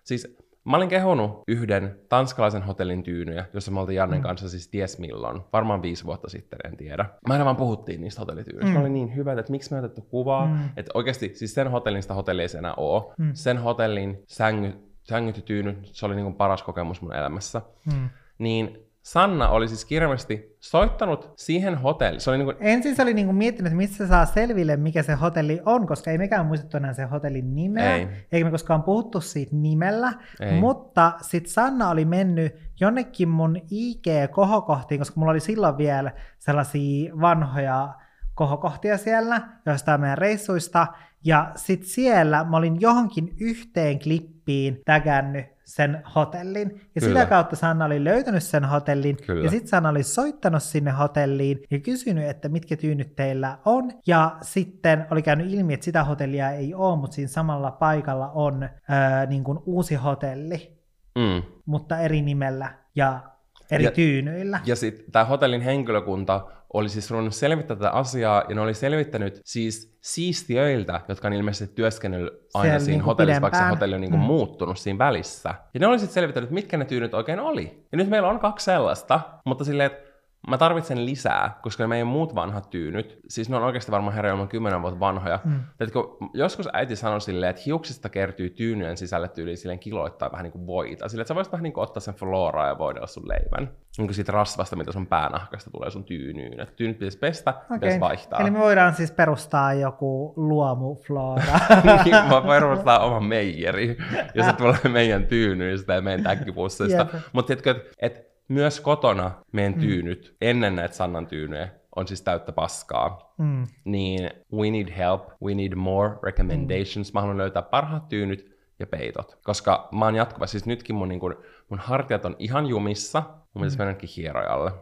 Siis Mä olin kehunut yhden tanskalaisen hotellin tyynyjä, jossa me oltiin Jannen mm. kanssa siis ties milloin, varmaan viisi vuotta sitten, en tiedä. Mä en vaan puhuttiin niistä hotellityynyistä. Mm. Mä olin niin hyvä, että miksi me otettu kuvaa. Mm. Että oikeasti siis sen hotellin sitä hotellia ei enää oo. Mm. Sen hotellin sängy, sängyt ja tyynyt, se oli niin kuin paras kokemus mun elämässä. Mm. Niin Sanna oli siis kirjallisesti soittanut siihen hotelliin. Se oli niin kuin... Ensin se oli niin kuin miettinyt, että mistä se saa selville, mikä se hotelli on, koska ei mekään muistettu enää sen hotellin nimeä, ei. eikä me koskaan puhuttu siitä nimellä, ei. mutta sitten Sanna oli mennyt jonnekin mun IG-kohokohtiin, koska mulla oli silloin vielä sellaisia vanhoja kohokohtia siellä joistain meidän reissuista, ja sitten siellä mä olin johonkin yhteen klippiin tägännyt sen hotellin. Ja Kyllä. sitä kautta Sanna oli löytänyt sen hotellin. Kyllä. Ja sitten Sanna oli soittanut sinne hotelliin ja kysynyt, että mitkä tyynyt teillä on. Ja sitten oli käynyt ilmi, että sitä hotellia ei ole, mutta siinä samalla paikalla on ää, niin kuin uusi hotelli. Mm. Mutta eri nimellä ja eri ja, tyynyillä. Ja sitten tämä hotellin henkilökunta oli siis ruvennut selvittää tätä asiaa, ja ne oli selvittänyt siis siistiöiltä, jotka on ilmeisesti työskennellyt aina Siellä siinä niin hotellissa, vaikka se hotelli on niin kuin mm. muuttunut siinä välissä. Ja ne oli sitten selvittänyt, mitkä ne tyynyt oikein oli. Ja nyt meillä on kaksi sellaista, mutta silleen, että mä tarvitsen lisää, koska meidän muut vanhat tyynyt, siis ne on oikeasti varmaan herra kymmenen vuotta vanhoja. Mm. Että kun joskus äiti sanoi silleen, että hiuksista kertyy tyynyjen sisälle tyyliin silleen kiloittaa vähän niin kuin voita. Silleen, että sä voisit vähän niin kuin ottaa sen floraa ja voidella sun leivän. Niin kuin siitä rasvasta, mitä sun päänahkasta tulee sun tyynyyn. Että tyynyt pitäisi pestä, okay. pitäisi vaihtaa. Eli me voidaan siis perustaa joku luomuflora. niin, mä perustaa oman meijeri, se tulee meidän tyynyistä ja meidän täkkipussista. Mutta tiedätkö, että et myös kotona meidän mm. tyynyt, mm. ennen näitä Sannan tyynyjä, on siis täyttä paskaa. Mm. Niin we need help, we need more recommendations. Mm. Mä haluan löytää parhaat tyynyt ja peitot. Koska mä oon jatkuva, siis nytkin mun, niin kun, mun hartiat on ihan jumissa, mun mm. pitäisi mennäkin hierojalle.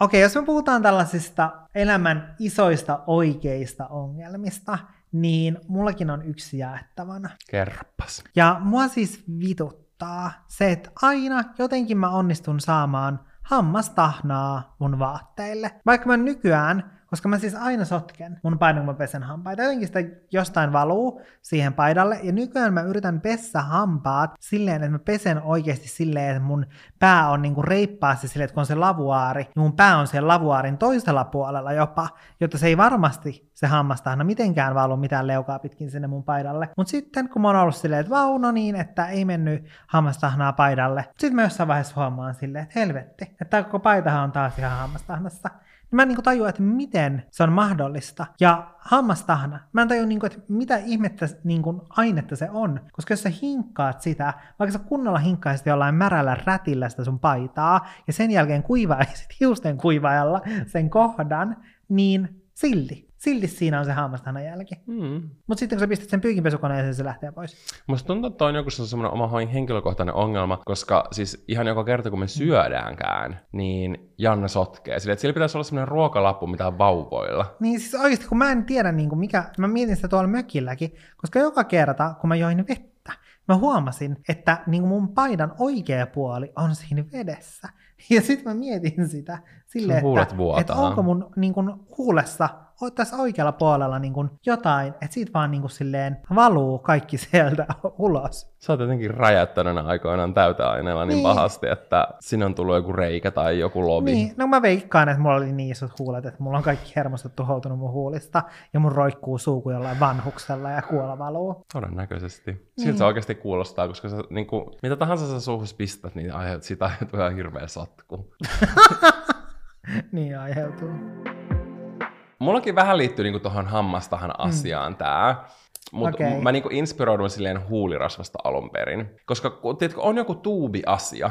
Okei, jos me puhutaan tällaisista elämän isoista oikeista ongelmista, niin mullakin on yksi jaettavana. Kerropas. Ja mua siis vitut vituttaa se, että aina jotenkin mä onnistun saamaan hammastahnaa mun vaatteille. Vaikka mä nykyään koska mä siis aina sotken mun painon, kun mä pesen hampaita. Jotenkin sitä jostain valuu siihen paidalle. Ja nykyään mä yritän pessä hampaat silleen, että mä pesen oikeasti silleen, että mun pää on niinku reippaasti silleen, että kun on se lavuaari, niin mun pää on siellä lavuaarin toisella puolella jopa, jotta se ei varmasti se hammastahna mitenkään valu mitään leukaa pitkin sinne mun paidalle. Mutta sitten kun mä oon ollut silleen, että vau, no niin, että ei mennyt hammastahnaa paidalle. Sitten mä jossain vaiheessa huomaan silleen, että helvetti, että koko paitahan on taas ihan hammastahnassa. Mä en niin tajua, että miten se on mahdollista. Ja hammastahna, mä en tajua, niin kuin, että mitä ihmettä niin kuin, ainetta se on. Koska jos sä hinkkaat sitä, vaikka sä kunnolla hinkkaisit jollain märällä rätillä sitä sun paitaa, ja sen jälkeen kuivaisit <laughs> hiusten kuivaajalla sen kohdan, niin silti silti siinä on se hammastahnan jälki. Mm. Mutta sitten kun sä pistät sen pyykinpesukoneeseen, se lähtee pois. Musta tuntuu, että on joku semmoinen oma henkilökohtainen ongelma, koska siis ihan joka kerta kun me syödäänkään, niin Janne sotkee. Sillä, että sillä pitäisi olla semmoinen ruokalappu, mitä on vauvoilla. Niin siis oikeasti, kun mä en tiedä, niin kuin mikä, mä mietin sitä tuolla mökilläkin, koska joka kerta, kun mä join vettä, mä huomasin, että niin kuin mun paidan oikea puoli on siinä vedessä. Ja sitten mä mietin sitä silleen, että, että onko mun niin kuin, huulessa tässä oikealla puolella niin kuin jotain, että siitä vaan niin kuin silleen valuu kaikki sieltä <laughs> ulos. Sä oot jotenkin räjättänyt aikoinaan täyteaineella niin, niin pahasti, että sinne on tullut joku reikä tai joku lovi. Niin, no mä veikkaan, että mulla oli niin isot huulet, että mulla on kaikki hermostot tuhoutunut mun huulista ja mun roikkuu suu kuin jollain vanhuksella ja kuola valuu. Todennäköisesti. Siltä niin. se oikeasti kuulostaa, koska sä, niin kuin, mitä tahansa sä suuhus pistät, niin aiheut, sitä aiheutuu ihan hirveä sotku. <laughs> niin aiheutuu. Mullakin vähän liittyy niinku tuohon hammastahan mm. asiaan mm. tää. Mutta okay. mä niinku inspiroidun silleen huulirasvasta alun perin. Koska tiedätkö, on joku tuubi-asia,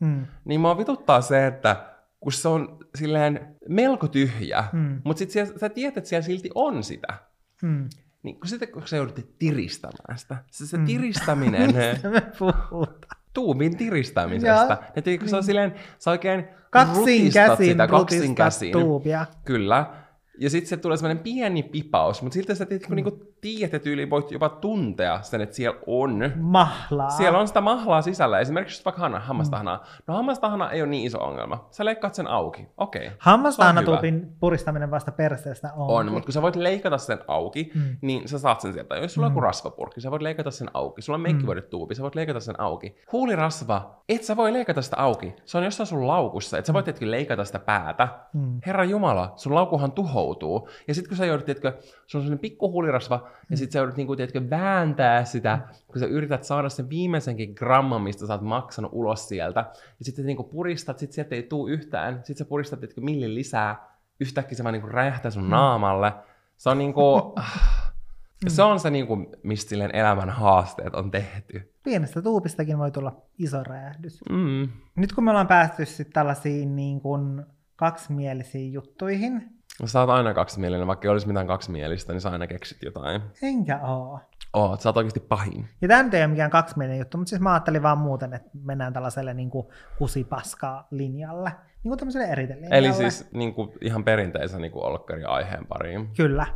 mm. niin mua vituttaa se, että kun se on silleen melko tyhjä, mm. mutta sitten sä tiedät, että siellä silti on sitä. Mm. Niin kun sitten kun sä joudut tiristämään sitä, se, se mm. <laughs> tiristäminen... Mistä me puhutaan? Tuubin tiristämisestä. Ja kun se on silleen, sä oikein kaksin käsin sitä, kaksin käsin. tuubia. Kyllä. Ja sitten se tulee semmoinen pieni pipaus, mutta silti sä tiedät, mm. niinku tiedät ja tyyliin voit jopa tuntea sen, että siellä on Mahlaa. siellä on sitä mahlaa sisällä. Esimerkiksi vaikka hana, hammastahnaa. No hammastahna ei ole niin iso ongelma. Sä leikkaat sen auki. Okei. Okay. Hammastahnatukin puristaminen vasta perseestä on. On, mutta kun sä voit leikata sen auki, Mm. mm. niin sä saat sen sieltä. Jos sulla on joku rasvapurkki, sä voit leikata sen auki. Sulla on meikkivoidetuubi, sä voit leikata sen auki. Huulirasva, et sä voi leikata sitä auki. Se on jossain sun laukussa, et sä voit tietenkin leikata sitä päätä. Mm. Herra Jumala, sun laukuhan tuhoutuu. Ja sitten kun sä joudut, tiedätkö, sulla on sellainen pikku huulirasva, ja sitten sä joudut, niin kuin, tiedätkö, vääntää sitä, kun sä yrität saada sen viimeisenkin gramman, mistä sä oot maksanut ulos sieltä. Ja sitten niin kuin puristat, sit sieltä ei tuu yhtään. Sitten sä puristat, tiedätkö, millin lisää. Yhtäkkiä se vaan niin kuin räjähtää sun naamalle. Se on <laughs> niin kuin, se on se, niin kuin, mistä silleen elämän haasteet on tehty. Pienestä tuupistakin voi tulla iso räjähdys. Mm. Nyt kun me ollaan päästy sitten tällaisiin niin kuin kaksimielisiin juttuihin, Sä oot aina kaksimielinen, vaikka ei olisi mitään kaksimielistä, niin sä aina keksit jotain. enkä oo. Oot, sä oot oikeasti pahin. Ja tämä nyt ei ole mikään kaksimielinen juttu, mutta siis mä ajattelin vaan muuten, että mennään tällaiselle niin kuin kusipaska-linjalle. Niin kuin tämmöiselle eritelinjalle. Eli siis niin kuin, ihan perinteisen niin olkkari aiheen pariin. Kyllä.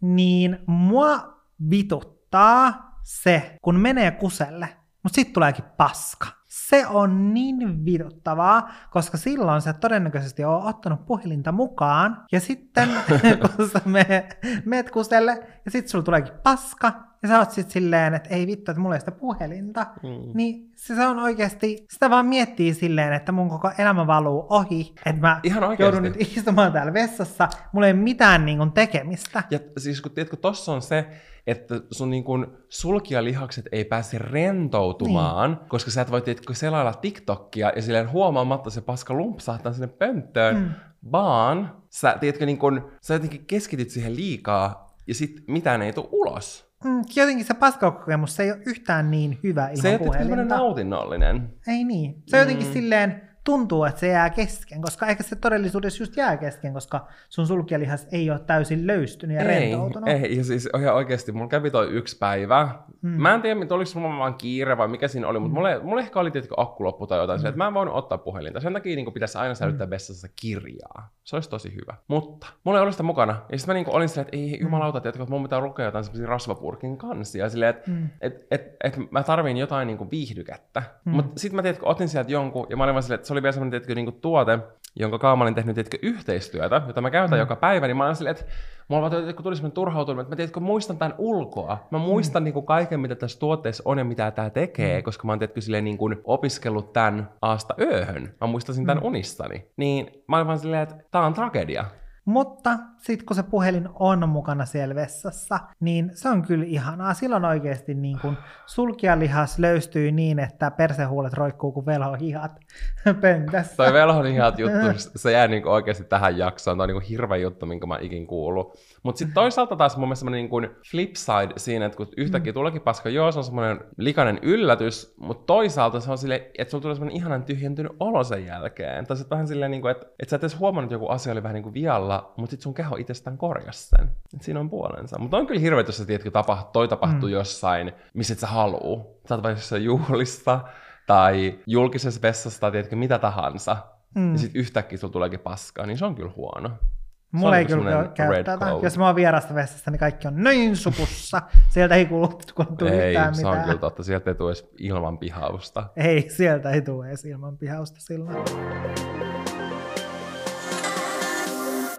Niin mua vituttaa se, kun menee kuselle, mutta sitten tuleekin paska. Se on niin vituttavaa, koska silloin sä todennäköisesti on ottanut puhelinta mukaan, ja sitten <laughs> kun sä meet, meet kuselle, ja sitten sulla tuleekin paska, ja sä oot sitten silleen, että ei vittu, että mulla ei sitä puhelinta, Mm. niin se, se on oikeasti, sitä vaan miettii silleen, että mun koko elämä valuu ohi, että mä Ihan oikeasti. joudun nyt istumaan täällä vessassa, mulla ei ole mitään niin kuin, tekemistä. Ja siis kun tiedätkö, tossa on se, että sun niin kuin sulkijalihakset ei pääse rentoutumaan, niin. koska sä et voi tiedätkö, selailla TikTokia ja silleen huomaamatta se paska lumpsahtaa sinne pönttöön, Mm. vaan sä, tiedätkö, niin kuin, sä jotenkin keskityt siihen liikaa ja sit mitään ei tule ulos. Mm, jotenkin se paskakokemus, se ei ole yhtään niin hyvä ilman Se ei ole nautinnollinen. Ei niin. Se jotenkin silleen tuntuu, että se jää kesken, koska ehkä se todellisuudessa just jää kesken, koska sun sulkijalihas ei ole täysin löystynyt ja Ei, rentoutunut. ei, ja siis ihan oikeasti, mulla kävi toi yksi päivä. Mm. Mm. Mä en tiedä, oliko mulla vaan kiire vai mikä siinä oli, mutta mulla, mulla ehkä oli tietenkin akku loppu tai jotain, mm. että mä en voinut ottaa puhelinta. Sen takia niin pitäisi aina säilyttää vessassa kirjaa. Se olisi tosi hyvä. Mutta mulla ei ollut sitä mukana. Ja sitten mä niin olin silleen, että ei jumalauta, tiedätkö, että mun pitää lukea jotain sellaisia rasvapurkin kansia. Silleen, että Mm. et, et, et mä tarvin jotain niin viihdykettä. Mm. Mm. Mutta sitten mä tiedätkö, otin sieltä jonkun, ja mä olin vaan silleen, että se oli vielä semmoinen tiedätkö, niin tuote, jonka kanssa mä olin tehnyt tiedätkö, yhteistyötä, jota mä käytän mm. joka päivä, niin mä olin silleen, että mulla vaan tiedätkö, tuli semmoinen turhautuminen, että mä tiedätkö, muistan tämän ulkoa. Mä muistan mm. niin kuin kaiken, mitä tässä tuotteessa on ja mitä tämä tekee, mm. koska mä oon tiedätkö, silleen, niin kuin opiskellut tämän aasta ööhön. Mä muistasin tämän mm. unissani. Niin mä olin vaan silleen, että tää on tragedia. Mutta sitten kun se puhelin on mukana siellä vessassa, niin se on kyllä ihanaa. Silloin oikeasti niin kun sulkijalihas löystyy niin, että persehuulet roikkuu kuin velhohihat <laughs> pöntössä. Toi velhon ihan juttu, se jää niinku oikeasti tähän jaksoon. Toi on niinku hirveä juttu, minkä mä ikin kuullut. Mutta sitten toisaalta taas mun mielestä semmoinen niinku flip side siinä, että kun yhtäkkiä tuleekin paska, joo, se on semmoinen likainen yllätys, mutta toisaalta se on silleen, että sulla tulee semmoinen ihanan tyhjentynyt olo sen jälkeen. Tai sitten vähän silleen, niinku, että, että sä et edes huomannut, että joku asia oli vähän niinku vialla, mutta sitten sun keho itsestään korjasi sen. Et siinä on puolensa. Mutta on kyllä hirveä, jos sä tiedät, tapahtuu, toi tapahtuu mm. jossain, missä et sä haluu. Sä oot vaikka jossain juhlissa tai julkisessa vessassa tai tiedätkö, mitä tahansa. Mm. Ja sitten yhtäkkiä sulla tuleekin paskaa, niin se on kyllä huono. Mulla ei niinku kyllä käy tätä. Jos mä oon vierasta vessassa, niin kaikki on noin supussa. <laughs> Sieltä ei kuulu, kuulu Ei, yhtään se mitään. on kyllä totta. Sieltä ei tule edes ilman pihausta. Ei, sieltä ei tule edes ilman pihausta silloin.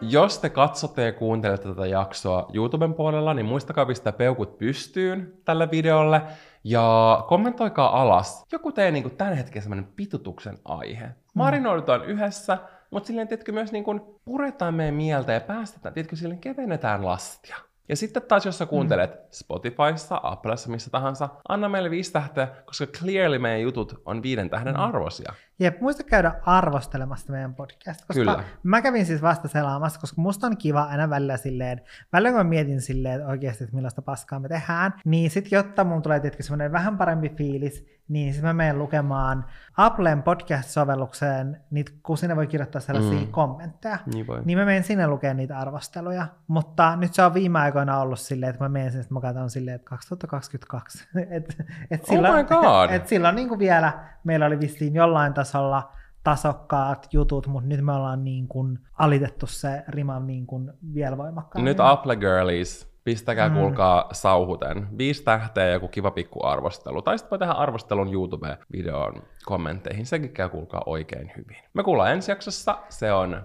Jos te katsotte ja kuuntelette tätä jaksoa YouTuben puolella, niin muistakaa pistää peukut pystyyn tälle videolle ja kommentoikaa alas joku teidän niin tämän hetken semmoinen pitutuksen aihe. Marinoidutaan yhdessä, mutta silleen, tiedätkö, myös niin kuin puretaan meidän mieltä ja päästetään, tiedätkö, silleen kevennetään lastia. Ja sitten taas, jos sä kuuntelet mm. Spotifyssa, Applessa, missä tahansa, anna meille viisi tähteä, koska clearly meidän jutut on viiden tähden Mm. arvoisia. Jep, muista käydä arvostelemassa meidän podcast, koska Kyllä. mä kävin siis vasta selaamassa, koska musta on kiva aina välillä silleen, välillä kun mä mietin silleen, että oikeasti, että millaista paskaa me tehdään, niin sit jotta mun tulee tietenkin semmoinen vähän parempi fiilis, niin sitten mä menen lukemaan Applen podcast-sovellukseen, niitä, kun sinne voi kirjoittaa sellaisia mm. Mm. kommentteja, Niin voi. niin mä menen sinne lukemaan niitä arvosteluja, mutta nyt se on viime aikoina ollut silleen, että mä menen sinne, että mä katson silleen, että 2022, <laughs> et, et Oh silloin, my God. et silloin niin kuin vielä meillä oli vissiin jollain tasolla tasokkaat jutut, mutta nyt me ollaan niin kuin alitettu se rima niin kuin vielä voimakkaammin. Nyt Apple Girlies Pistäkää mm. kuulkaa sauhuten. Viisi tähteä ja joku kiva pikku arvostelu. Tai sitten voi tehdä arvostelun YouTube-videon kommentteihin. Sekin käy kuulkaa oikein hyvin. Me kuullaan ensi jaksossa. Se on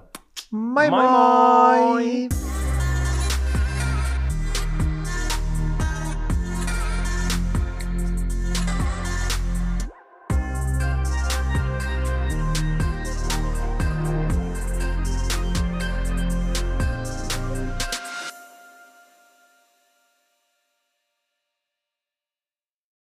Moi moi! moi! moi!